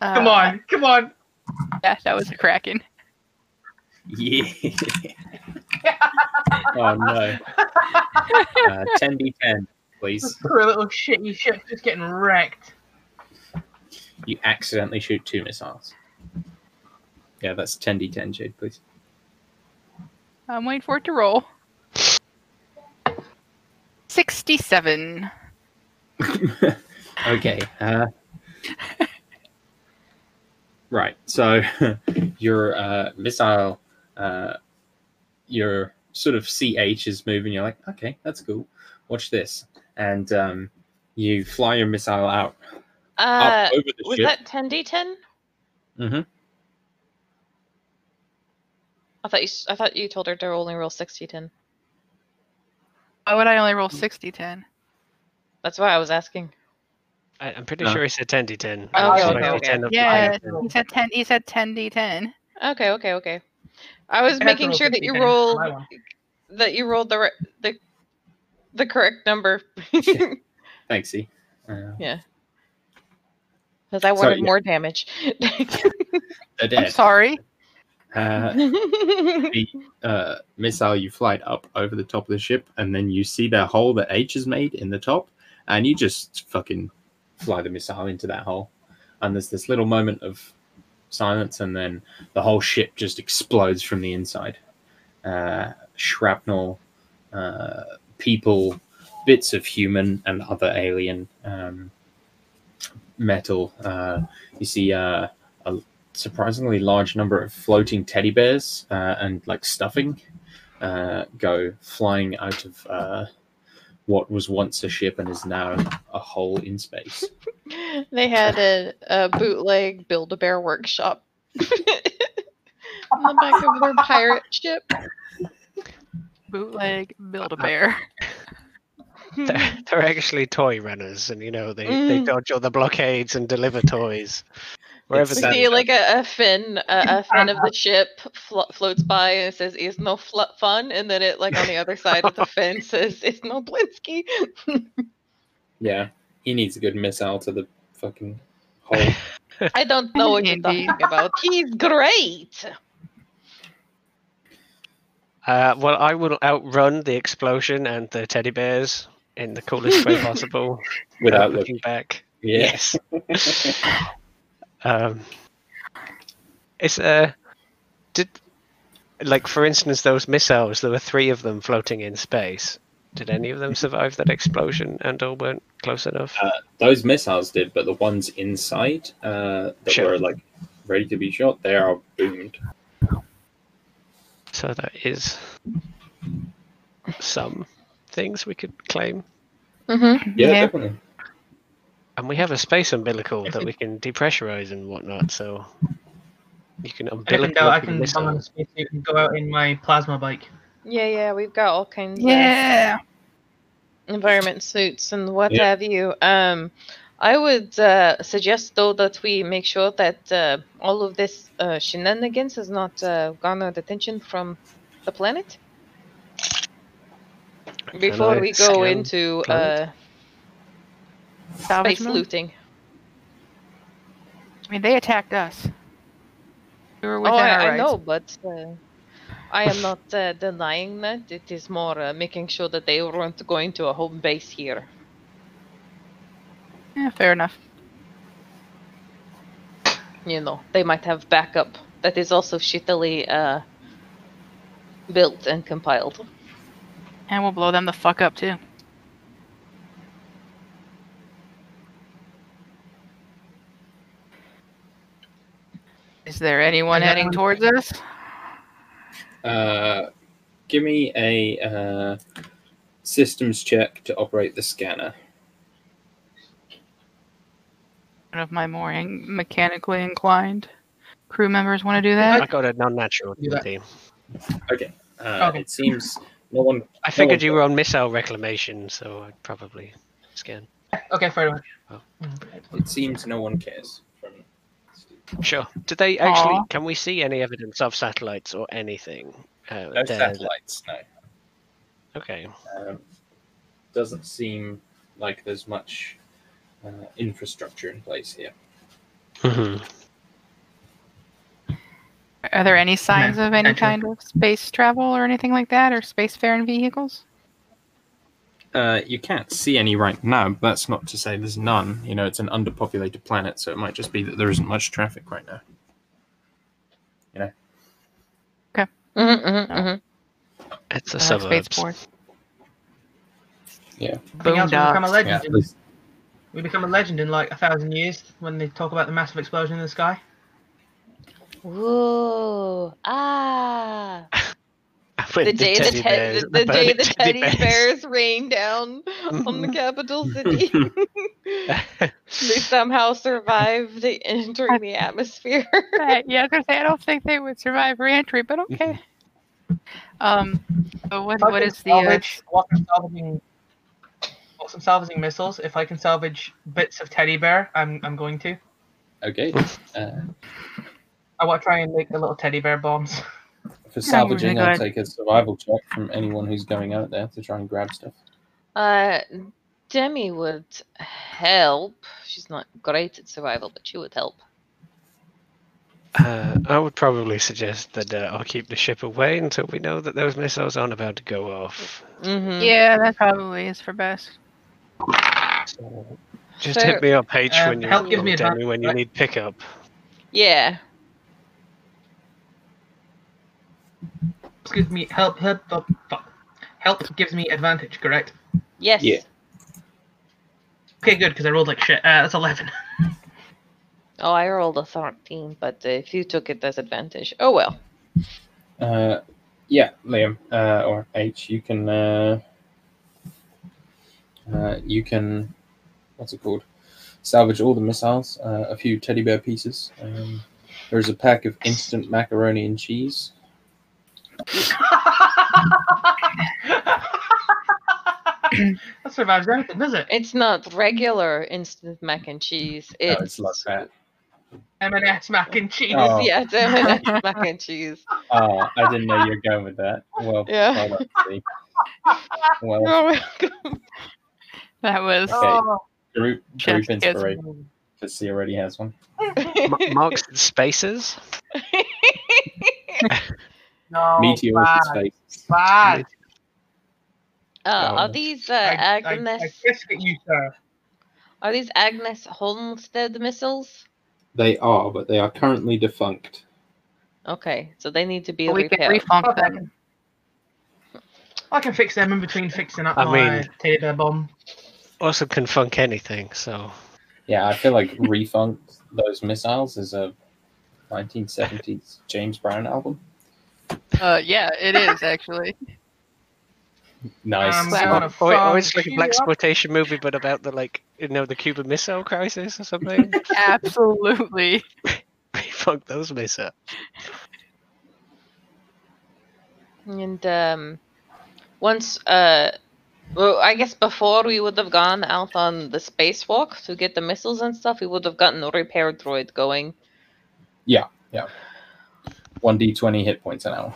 Come Uh, on, come on. Yeah, that was a kraken. <laughs> Yeah. Oh no. <laughs> Uh, 10d10, please. Poor little shitty ship just getting wrecked. You accidentally shoot two missiles. Yeah, that's 10d10, Jade, please. I'm waiting for it to roll. 67. <laughs> okay. Uh, <laughs> right. So your uh, missile, uh, your sort of CH is moving. You're like, okay, that's cool. Watch this, and um, you fly your missile out Uh, up over the was ship. that 10d10? hmm I thought you. s- I thought you told her to only roll 60-10. Why would I only roll 60 10? That's why I was asking. I, I'm pretty No. sure he said 10d10. Oh, I okay, okay. 10 Yeah, he said ten. He said ten d10. Okay, okay, okay. I was I making sure that you rolled that you rolled the the the correct number <laughs> Thanks, E. Uh, because I wanted yeah. more damage. <laughs> <laughs> I'm sorry. Uh, uh, missile, you fly it up over the top of the ship, and then you see that hole that H has made in the top, and you just fucking fly the missile into that hole. And there's this little moment of silence, and then the whole ship just explodes from the inside. Uh, shrapnel, uh, people, bits of human and other alien um, metal. Uh, you see uh, a surprisingly large number of floating teddy bears uh, and like stuffing uh, go flying out of what was once a ship and is now a hole in space. <laughs> they had a, a bootleg Build a Bear workshop <laughs> in the back of their pirate ship. Bootleg Build a Bear. <laughs> They're, they're actually toy runners, and you know they, they Mm. dodge all the blockades and deliver toys wherever It's We see like a, a fin, a, a fin of the <laughs> ship flo- floats by and says "Is no fl- fun," and then it like on the other side of the <laughs> fin says "It's no Blinsky." <laughs> Yeah, he needs a good missile to the fucking hole. I don't know what you're talking about. He's great. Uh, well, I will outrun the explosion and the teddy bears in the coolest way possible Without looking looking. back. Yeah. Yes. Um, it's uh, did like for instance those missiles? There were three of them floating in space. Did any of them survive that explosion and or weren't close enough? Uh, those missiles did, but the ones inside uh, that Sure. were like ready to be shot, they are boomed. So that is some things we could claim. Mm-hmm. Yeah, Yeah. definitely. And we have a space umbilical that we can depressurize and whatnot, so you can I can, umbilical go, I can come on a spacesuit and go out in my plasma bike. Yeah, yeah, we've got all kinds Yeah. of environment suits and what Yeah. have you. Um, I would uh, suggest though that we make sure that uh, all of this uh, shenanigans has not uh, garnered attention from the planet before we go scan into uh, planet? Salvage space looting. I mean, they attacked us. We were Oh, within our I, I know, but uh, I am not uh, denying that. It is more uh, making sure that they weren't going to a home base here. Yeah, fair enough. You know, they might have backup that is also shittily uh, built and compiled. And we'll blow them the fuck up too. Is there anyone Yeah. heading towards us? Uh, give me a uh, systems check to operate the scanner. One of my more in- mechanically inclined crew members want to do that. I that. got a non-natural Do that. 20. Okay. Uh, Okay. It seems no one. I figured one you were on missile reclamation, so I'd probably scan. Okay, fair enough. Oh. It seems no one cares. From Sure. Did they actually? Aw. Can we see any evidence of satellites or anything? Uh, no there satellites. No. Okay. Um, doesn't seem like there's much uh, infrastructure in place here. Mhm. Are there any signs of any kind of space travel or anything like that, or spacefaring vehicles? Uh, you can't see any right now, but that's not to say there's none. You know, it's an underpopulated planet, so it might just be that there isn't much traffic right now. You know? Okay. Mm-hmm, mm-hmm, mm-hmm. It's a Uh, suburbs. spaceport. Yeah. Something else, we become a legend. Yeah, in, we become a legend in like a thousand years when they talk about the massive explosion in the sky. Whoa! Ah! <laughs> With The day the, teddy te- bears, the, the day the <laughs> teddy bears rain down <laughs> on the capital city. <laughs> they somehow survived the- entering the atmosphere. Uh, yeah, I say I don't think they would survive reentry, but okay. Um, so what what is the uh, salvage? What can salvaging? What some salvaging missiles. If I can salvage bits of teddy bear, I'm I'm going to. Okay. Uh, I want to try and make the little teddy bear bombs. For salvaging, I'll take a survival check from anyone who's going out there to try and grab stuff. Uh, Demi would help. She's not great at survival, but she would help. Uh, I would probably suggest that uh, I'll keep the ship away until we know that those missiles aren't about to go off. Mm-hmm. Yeah, that probably is for best. So just Fair- hit me up, H, Uh, when you help gives me Demi, advantage, when you need pickup. Yeah. Excuse me. Help. Help. Fuck. fuck. Help gives me advantage. Correct. Yes. Yeah. Okay, good because I rolled like shit. Uh, that's eleven. <laughs> Oh, I rolled a 13, but uh, if you took it as advantage. Oh well. Uh, yeah, Liam uh, or H, you can uh, uh, you can what's it called? Salvage all the missiles, uh, a few teddy bear pieces. Um, there's a pack of instant macaroni and cheese. That survives anything, does it? It's not regular instant mac and cheese. No, It's, it's like that. M&S mac and cheese. Oh. yeah, it's M&M's mac and cheese. Oh, I didn't know you were going with that. Well, <laughs> Yeah. well, let's well You're welcome. That was Okay. Oh, group Chef's group inspiration because he already has one. M- marks and spaces. <laughs> no, Meteor with bad, space. bad. Uh, are these uh, I, I, Agnes? I kiss you, sir. Are these Agnes Holmstead missiles? They are, but they are currently defunct. Okay, so they need to be repaired. we can refunk them. I can fix them in between fixing up I my mean- teddy bear bomb. Also can funk anything, so Yeah, I feel like refunk those missiles is a 1970s James Brown album. Uh, yeah, it is actually. <laughs> Nice. Um, Wow. gonna or, or it's like a blaxploitation movie, but about the like you know the Cuban Missile Crisis or something. <laughs> <laughs> Absolutely. funk those missiles. And um, once, uh, well, I guess before we would have gone out on the spacewalk to get the missiles and stuff, we would have gotten a repair droid going. 1d20 hit points an hour.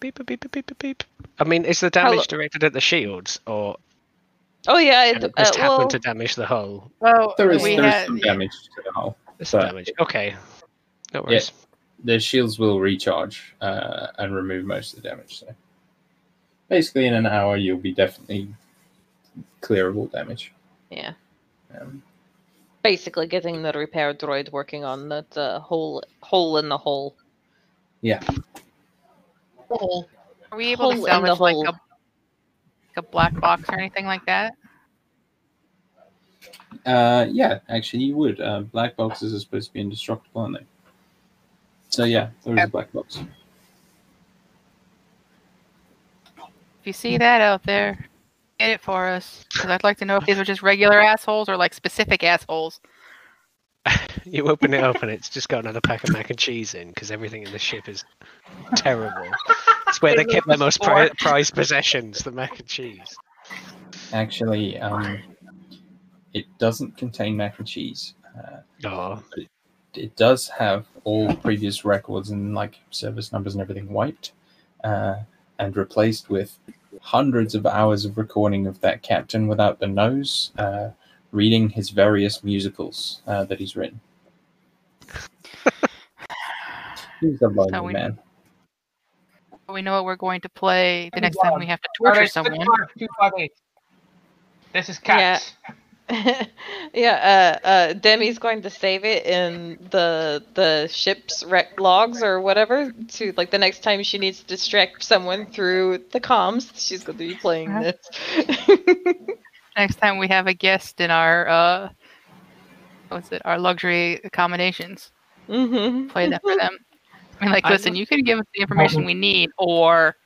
Beep, beep, beep, beep, beep, beep, beep. I mean, is the damage Hello. directed at the shields, or Oh yeah, it, and it uh, just happened well, to damage the hull? Well, There is, we there is had some damage to the hull. It's But- damage. Okay, no worries. The shields will recharge uh, and remove most of the damage. So basically, in an hour, you'll be definitely clear of all damage. yeah, Um, basically getting the repair droid working on that uh, hole hole in the hole. Oh, Are we able to Hole in the salvage like hole. a, like a black box or anything like that? uh, yeah, actually, you would. Uh, black boxes are supposed to be indestructible, aren't they? So yeah, there is a black box. If you see that out there, get it for us. Because I'd like to know if these are just regular assholes or like specific assholes. <laughs> You open it up and it's just got another pack of mac and cheese in because everything in the ship is terrible. It's where they kept their most pri- <laughs> prized possessions, the mac and cheese. Actually, um, it doesn't contain mac and cheese. Uh, Oh, it does have all previous records and like service numbers and everything wiped uh, and replaced with hundreds of hours of recording of that captain without the nose uh, reading his various musicals uh, that he's written. <laughs> He's a lonely So we- man. We know what we're going to play the I'm next time we have to torture right, someone. six, five, two, five, eight. This is cats. <laughs> yeah, uh, uh, Demi's going to save it in the the ship's rec logs or whatever. To like the next time she needs to distract someone through the comms, she's going to be playing Uh-huh. this. <laughs> Next time we have a guest in our uh, what's it? Our luxury accommodations. mm-hmm. Play that for them. I mean, like, listen, you can give us the information we need, or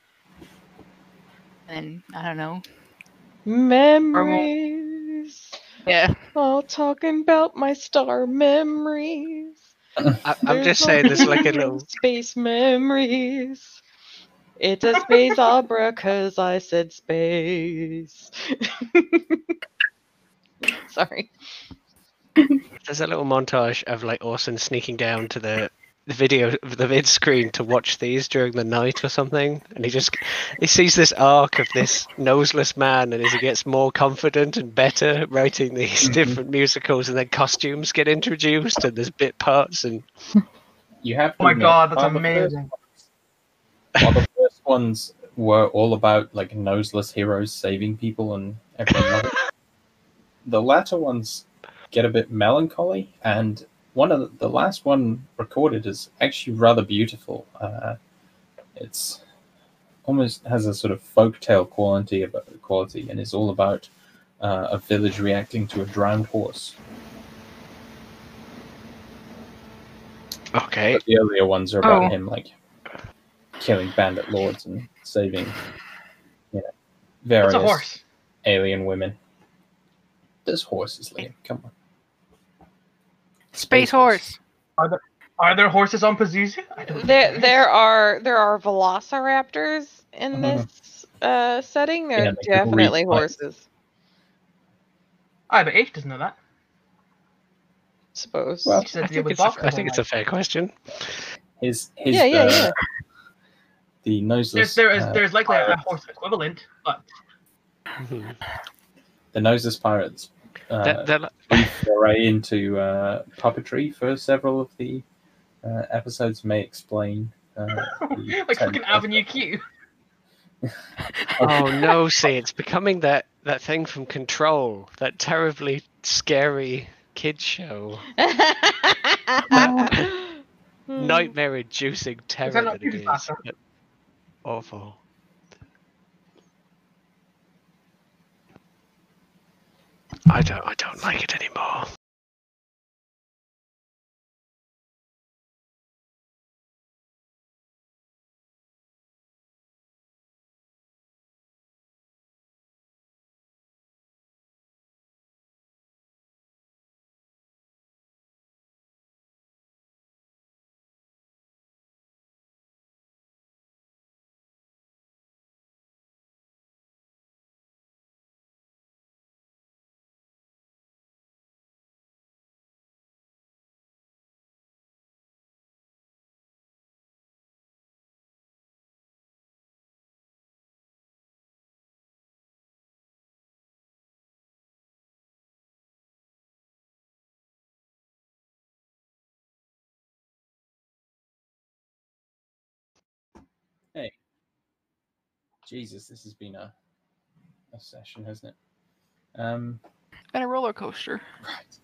and I don't know. Memories. Yeah, All talking about my star memories. <laughs> I, I'm just saying, there's like a little. space memories. It's a space opera because I said space. <laughs> Sorry. There's a little montage of like Orson sneaking down to the the video the vid screen to watch these during the night or something and he just he sees this arc of this noseless man and as he gets more confident and better writing these Mhm. different musicals and then costumes get introduced and there's bit parts and You have. Oh my god, that's while the amazing. While the first ones were all about like noseless heroes saving people and everything <laughs> the latter ones get a bit melancholy and one of the, the last one recorded is actually rather beautiful. Uh, it's almost has a sort of folktale quality about quality and is all about uh, a village reacting to a drowned horse. okay But the earlier ones are about Oh. him like killing bandit lords and saving, you know, various a horse? alien women. There's horses, Liam. Come on. Space horse. Are there horses on Pazuzu? I don't There, there are there are velociraptors in Mhm. this uh, setting. They're Yeah, they can definitely horses. I bet H doesn't know that. Suppose. Well, I to think, it's a, I think it's a fair question His his yeah, yeah, uh, yeah. The noseless There's there is uh, there's likely a pirate- horse equivalent, but the noseless pirates uh, They're- they're li- brief foray into uh, puppetry for several of the uh, episodes may explain uh, <laughs> like ten- fucking Avenue Q. <laughs> oh no see it's becoming that that thing from control that terribly scary kid show. <laughs> Nightmare inducing terror that not that it Beauty is. Faster? Awful I don't I don't like it anymore. Jesus, this has been a a session, hasn't it? Um, Been a roller coaster. right.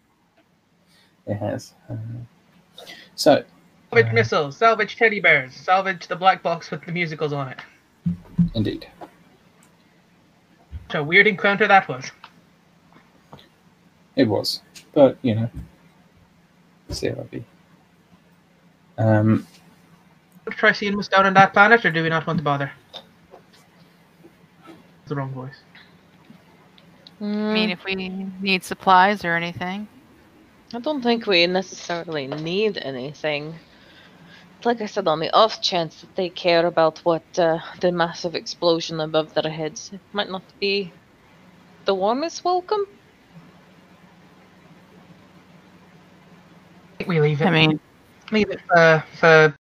It has. Uh, so, Salvage missiles, salvage teddy bears, salvage the black box with the musicals on it. indeed. What a weird encounter that was. It was, but you know, CLB. Um, Try seeing what's down on that planet, or do we not want to bother? The wrong voice. I mean, if we need supplies or anything. I don't think we necessarily need anything. Like I said, on the off chance that they care about what uh, the massive explosion above their heads it might not be the warmest welcome. I think we leave it. I mean, leave it for, for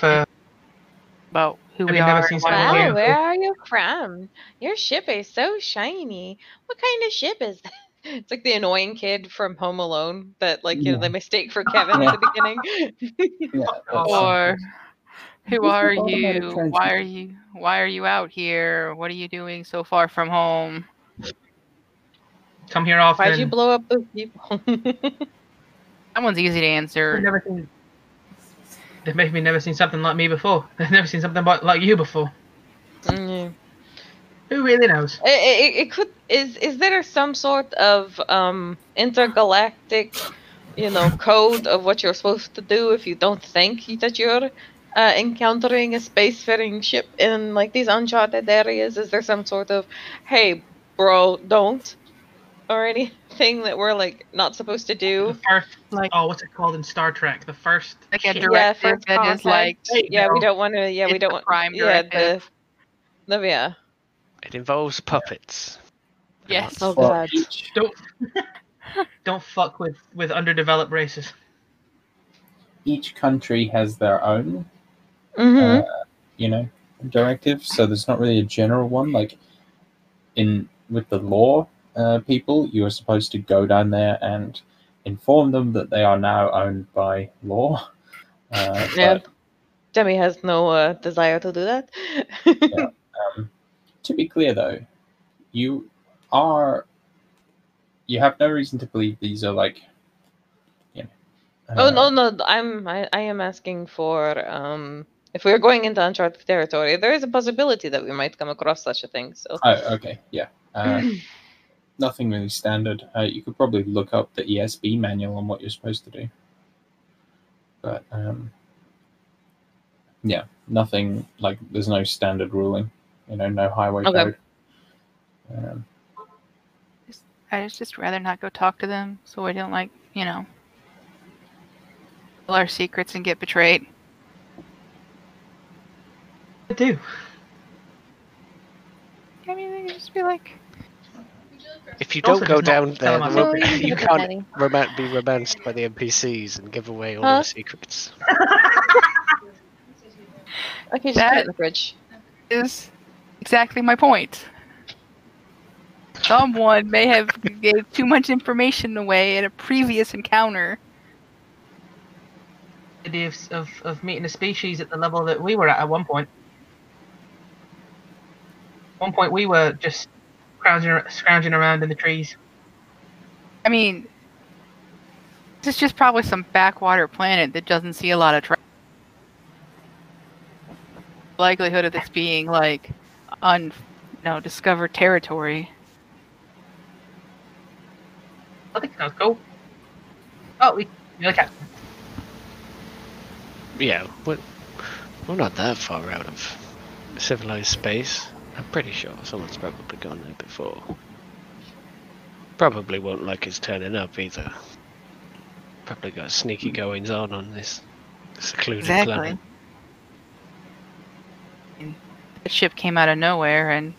for about who Have we you never are. seen and why Wow, oh, where are you from? Your ship is so shiny. What kind of ship is that? <laughs> It's like the annoying kid from Home Alone that, like, you know, Yeah. the mistake for <laughs> Kevin at the beginning. <laughs> yeah, Oh, Or who are you? Why are you? Why are you out here? What are you doing so far from home? come here often. Why'd you blow up those people? That one's easy to They've answer. They've maybe never seen something like me before. <laughs> They've never seen something like you before. Mm. Who really knows? It, it, it could is is there some sort of um intergalactic you know code of what you're supposed to do if you don't think that you're uh, encountering a spacefaring ship in like these uncharted areas? Is there some sort of, hey, bro, don't, or anything that we're like not supposed to The do? first, Like oh, what's it called in Star Trek? The first. like a ship- directive first that is like contact. There you Yeah, we don't want to. Yeah, we don't want. prime yeah, the, directive. the yeah. It involves puppets. yes. Oh god. each, Don't <laughs> don't fuck with with underdeveloped races. each country has their own, Mm-hmm. uh, you know, directive. So there's not really a general one. Like in with the law uh, people, you are supposed to go down there and inform them that they are now owned by law. Uh, <laughs> Yeah. Demi has no uh, desire to do that. <laughs> um, to be clear, though, you are you have no reason to believe these are like, you know. oh no, no, I'm I, I am asking for um if we're going into uncharted territory, there is a possibility that we might come across such a thing. So Oh, okay, yeah. Uh, <clears throat> nothing really standard. Uh, you could probably look up the ESB manual on what you're supposed to do. But um, yeah, nothing like there's no standard ruling. You know, no highway Okay. code. Um, I just just rather not go talk to them so we don't like, you know, tell our secrets and get betrayed. I do. I mean, they could just be like, If you don't go down there, the I'm rom- you can't roman- be romanced by the NPCs and give away all Huh? your secrets. <laughs> okay, just put That- it in the fridge. is exactly my point. Someone may have <laughs> gave too much information away at a previous encounter. idea of, of, of meeting a species at the level that we were at at one point. one point we were just scrounging, scrounging around in the trees. I mean, this is just probably some backwater planet that doesn't see a lot of traffic. Likelihood of this being like un, you know, discovered territory. I think sounds cool. Oh, we look at Yeah, we're, we're not that far out of civilized space. I'm pretty sure someone's probably gone there before. Probably won't like his turning up either. Probably got sneaky hmm. goings on on this secluded Exactly. planet. The ship came out of nowhere and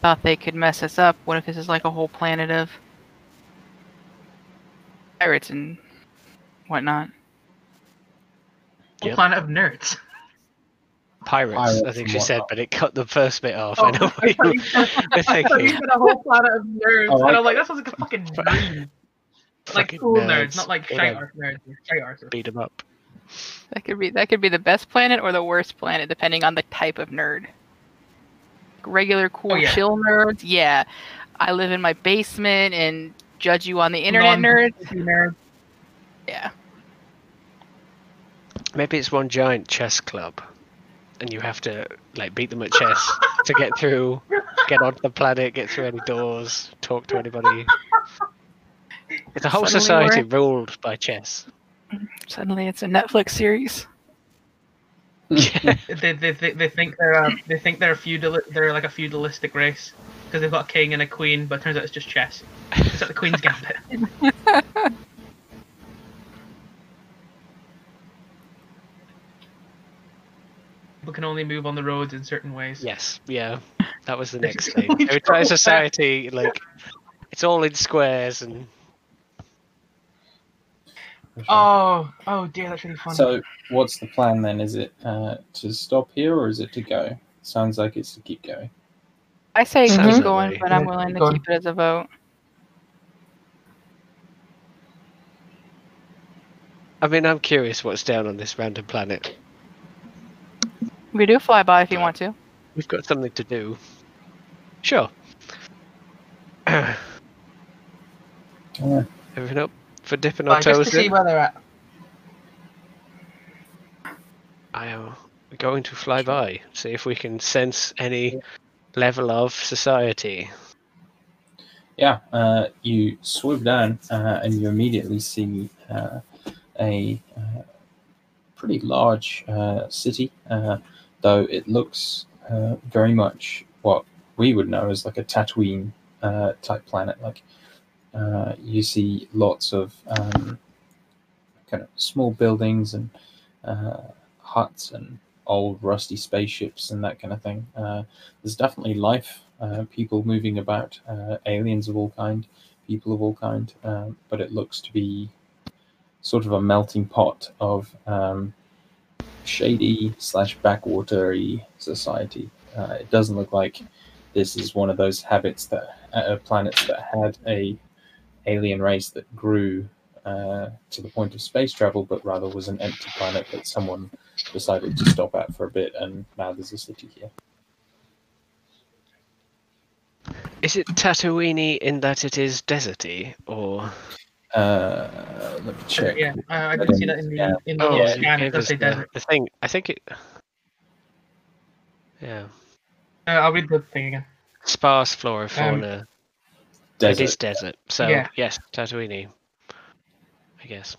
thought they could mess us up. What if this is like a whole planet of pirates and whatnot? a Yep. planet of nerds. Pirates, I think she said, but it cut the first bit off. Oh, I know <laughs> what you were I thought you thinking. said a whole planet of nerds, Oh, and I- I'm like, that sounds like a fucking <laughs> dream. Like cool nerds, not like We're shy gonna art nerds. Shy artists. Beat 'em up. That could be that could be the best planet or the worst planet, depending on the type of nerd. Regular cool Oh, yeah. chill nerds, yeah. I live in my basement and judge you on the internet, nerds. nerds. Yeah. Maybe it's one giant chess club, and you have to like beat them at chess to get through, get onto the planet, get through any doors, talk to anybody. It's a whole Suddenly society we're- ruled by chess. Suddenly it's a Netflix series. <laughs> They, they, they, they think they're um, they think they're a feudal they're like a feudalistic race because they've got a king and a queen, but it turns out it's just chess. It's like the Queen's <laughs> Gambit. <laughs> People can only move on the roads in certain ways. Yes, yeah, that was the next <laughs> thing. really Every society, like, it's all in squares and Oh, oh dear, that's really fun. So, what's the plan then? Is it uh, to stop here or is it to go? Sounds like it's to keep going. I say Sounds keep that going, but I'm willing to keep it as a vote. I mean, I'm curious what's down on this random planet. We do fly by if you want to. We've got something to do. Sure. Yeah. Everything up for dipping our just toes to see in? where they're at. I am going to fly by, see if we can sense any level of society. Yeah, uh, you swoop down uh, and you immediately see uh, a uh, pretty large uh, city, uh, though it looks uh, very much what we would know as like a Tatooine uh, type planet. Like uh, you see lots of um, kind of small buildings and uh, huts and old rusty spaceships and that kind of thing. Uh, there's definitely life, uh, people moving about, aliens of all kind, people of all kind, um, but it looks to be sort of a melting pot of um, shady slash backwatery society. Uh, it doesn't look like this is one of those habits that uh, planets that had a alien race that grew uh, to the point of space travel, but rather was an empty planet that someone decided to stop at for a bit, and now there's a city here. Is it Tatooine in that it is deserty, or Uh, let me check. Yeah, uh, I did see that in the Yeah. in the oh, you scan. It does say the, desert. the thing? I think it. Yeah, Uh, I'll read the thing again. sparse flora fauna. Desert. It is desert, so Yeah. yes, Tatooine. I guess.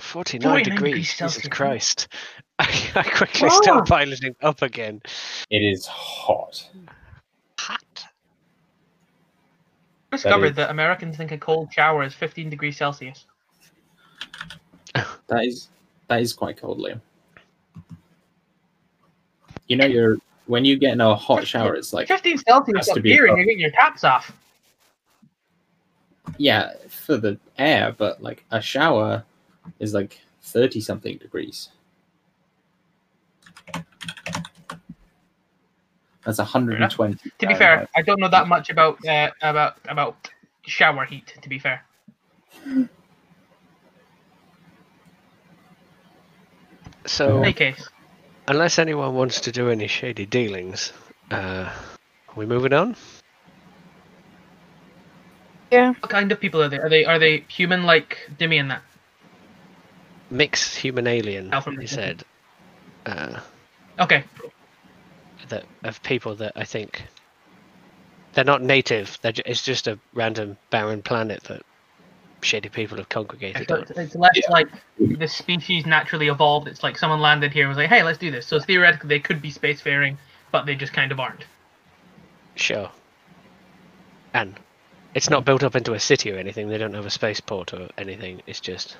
49, 49 degrees, degrees Jesus Celsius. Christ. I, <laughs> I quickly Oh. start piloting up again. It is hot. Hot. I discovered is- that Americans think a cold shower is 15 degrees Celsius. That is that is quite cold, Liam. You know, you're when you get in a hot shower, it's like 15 Celsius up here, and you're getting your taps off. yeah for the air, but like a shower is like thirty something degrees. That's 120. To be fair, I don't know that much about uh, about about shower heat. To be fair, So, in any case, unless anyone wants to do any shady dealings, uh, are we moving on? Yeah. What kind of people are they? Are they are they human like Demi and that? Mixed human alien, Alpha he said. Uh, Okay, that of people that I think they're not native. They're ju- it's just a random barren planet that shady people have congregated so on. it's, it's less Yeah. like the species naturally evolved. It's like someone landed here and was like, "Hey, let's do this." So theoretically, they could be spacefaring, but they just kind of aren't. Sure. And it's not built up into a city or anything. They don't have a spaceport or anything. It's just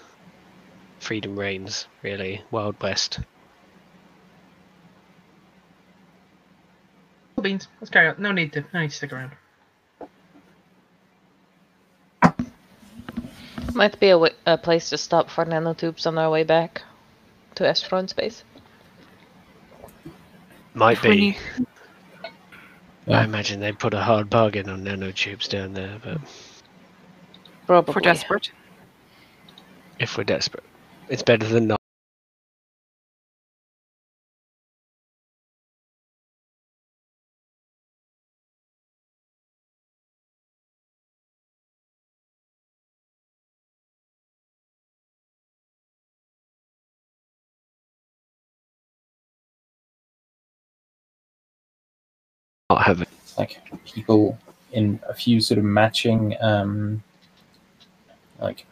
freedom reigns, really. Wild West. Cool beans. Let's carry on. No need to. No need to stick around. Might be a, w- a place to stop for nanotubes on our way back to Estron space. Might be. I imagine they put a hard bargain on nanotubes down there, but Probably. if we're desperate. if we're desperate, it's better than not. Not have like people in a few sort of matching um like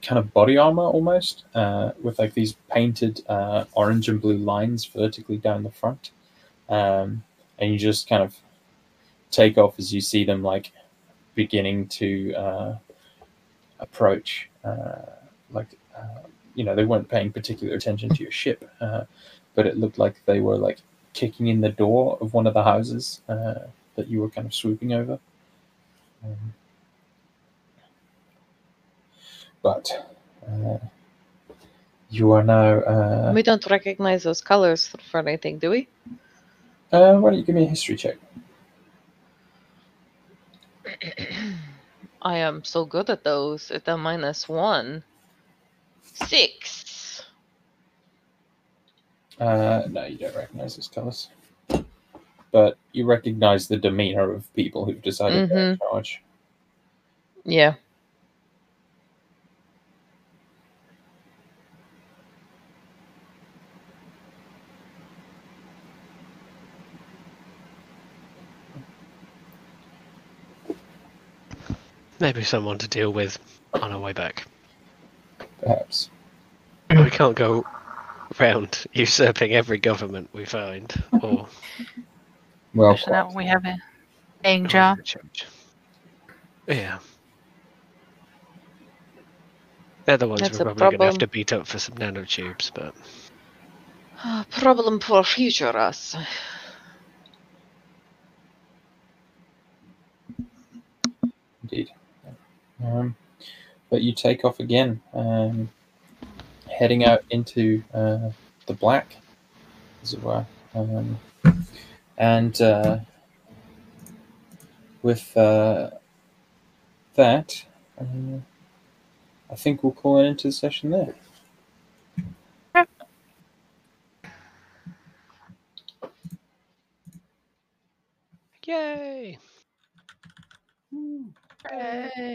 kind of body armor almost uh with like these painted uh orange and blue lines vertically down the front. Um and you just kind of take off as you see them like beginning to uh approach uh like uh, you know they weren't paying particular attention to your ship uh but it looked like they were like kicking in the door of one of the houses uh, that you were kind of swooping over. Um, but uh, you are now. Uh, We don't recognize those colors for anything, do we? uh, why don't you give me a history check? <clears throat> I am so good at those. At a minus one. Six. Uh, no, you don't recognize those colors. But you recognize the demeanor of people who've decided they're in charge. Yeah. Maybe someone to deal with on our way back. Perhaps. we can't go round <laughs> usurping every government we find. Or Well, Especially not when we have a paying or job. the church. Yeah. They're the ones That's we're probably going to have to beat up for some nanotubes, but Ah, problem for future us. Indeed. Um, but you take off again, um, heading out into uh, the black, as it were. Um, and uh, with uh, that, uh, I think we'll call it into the session there. yay! Yay.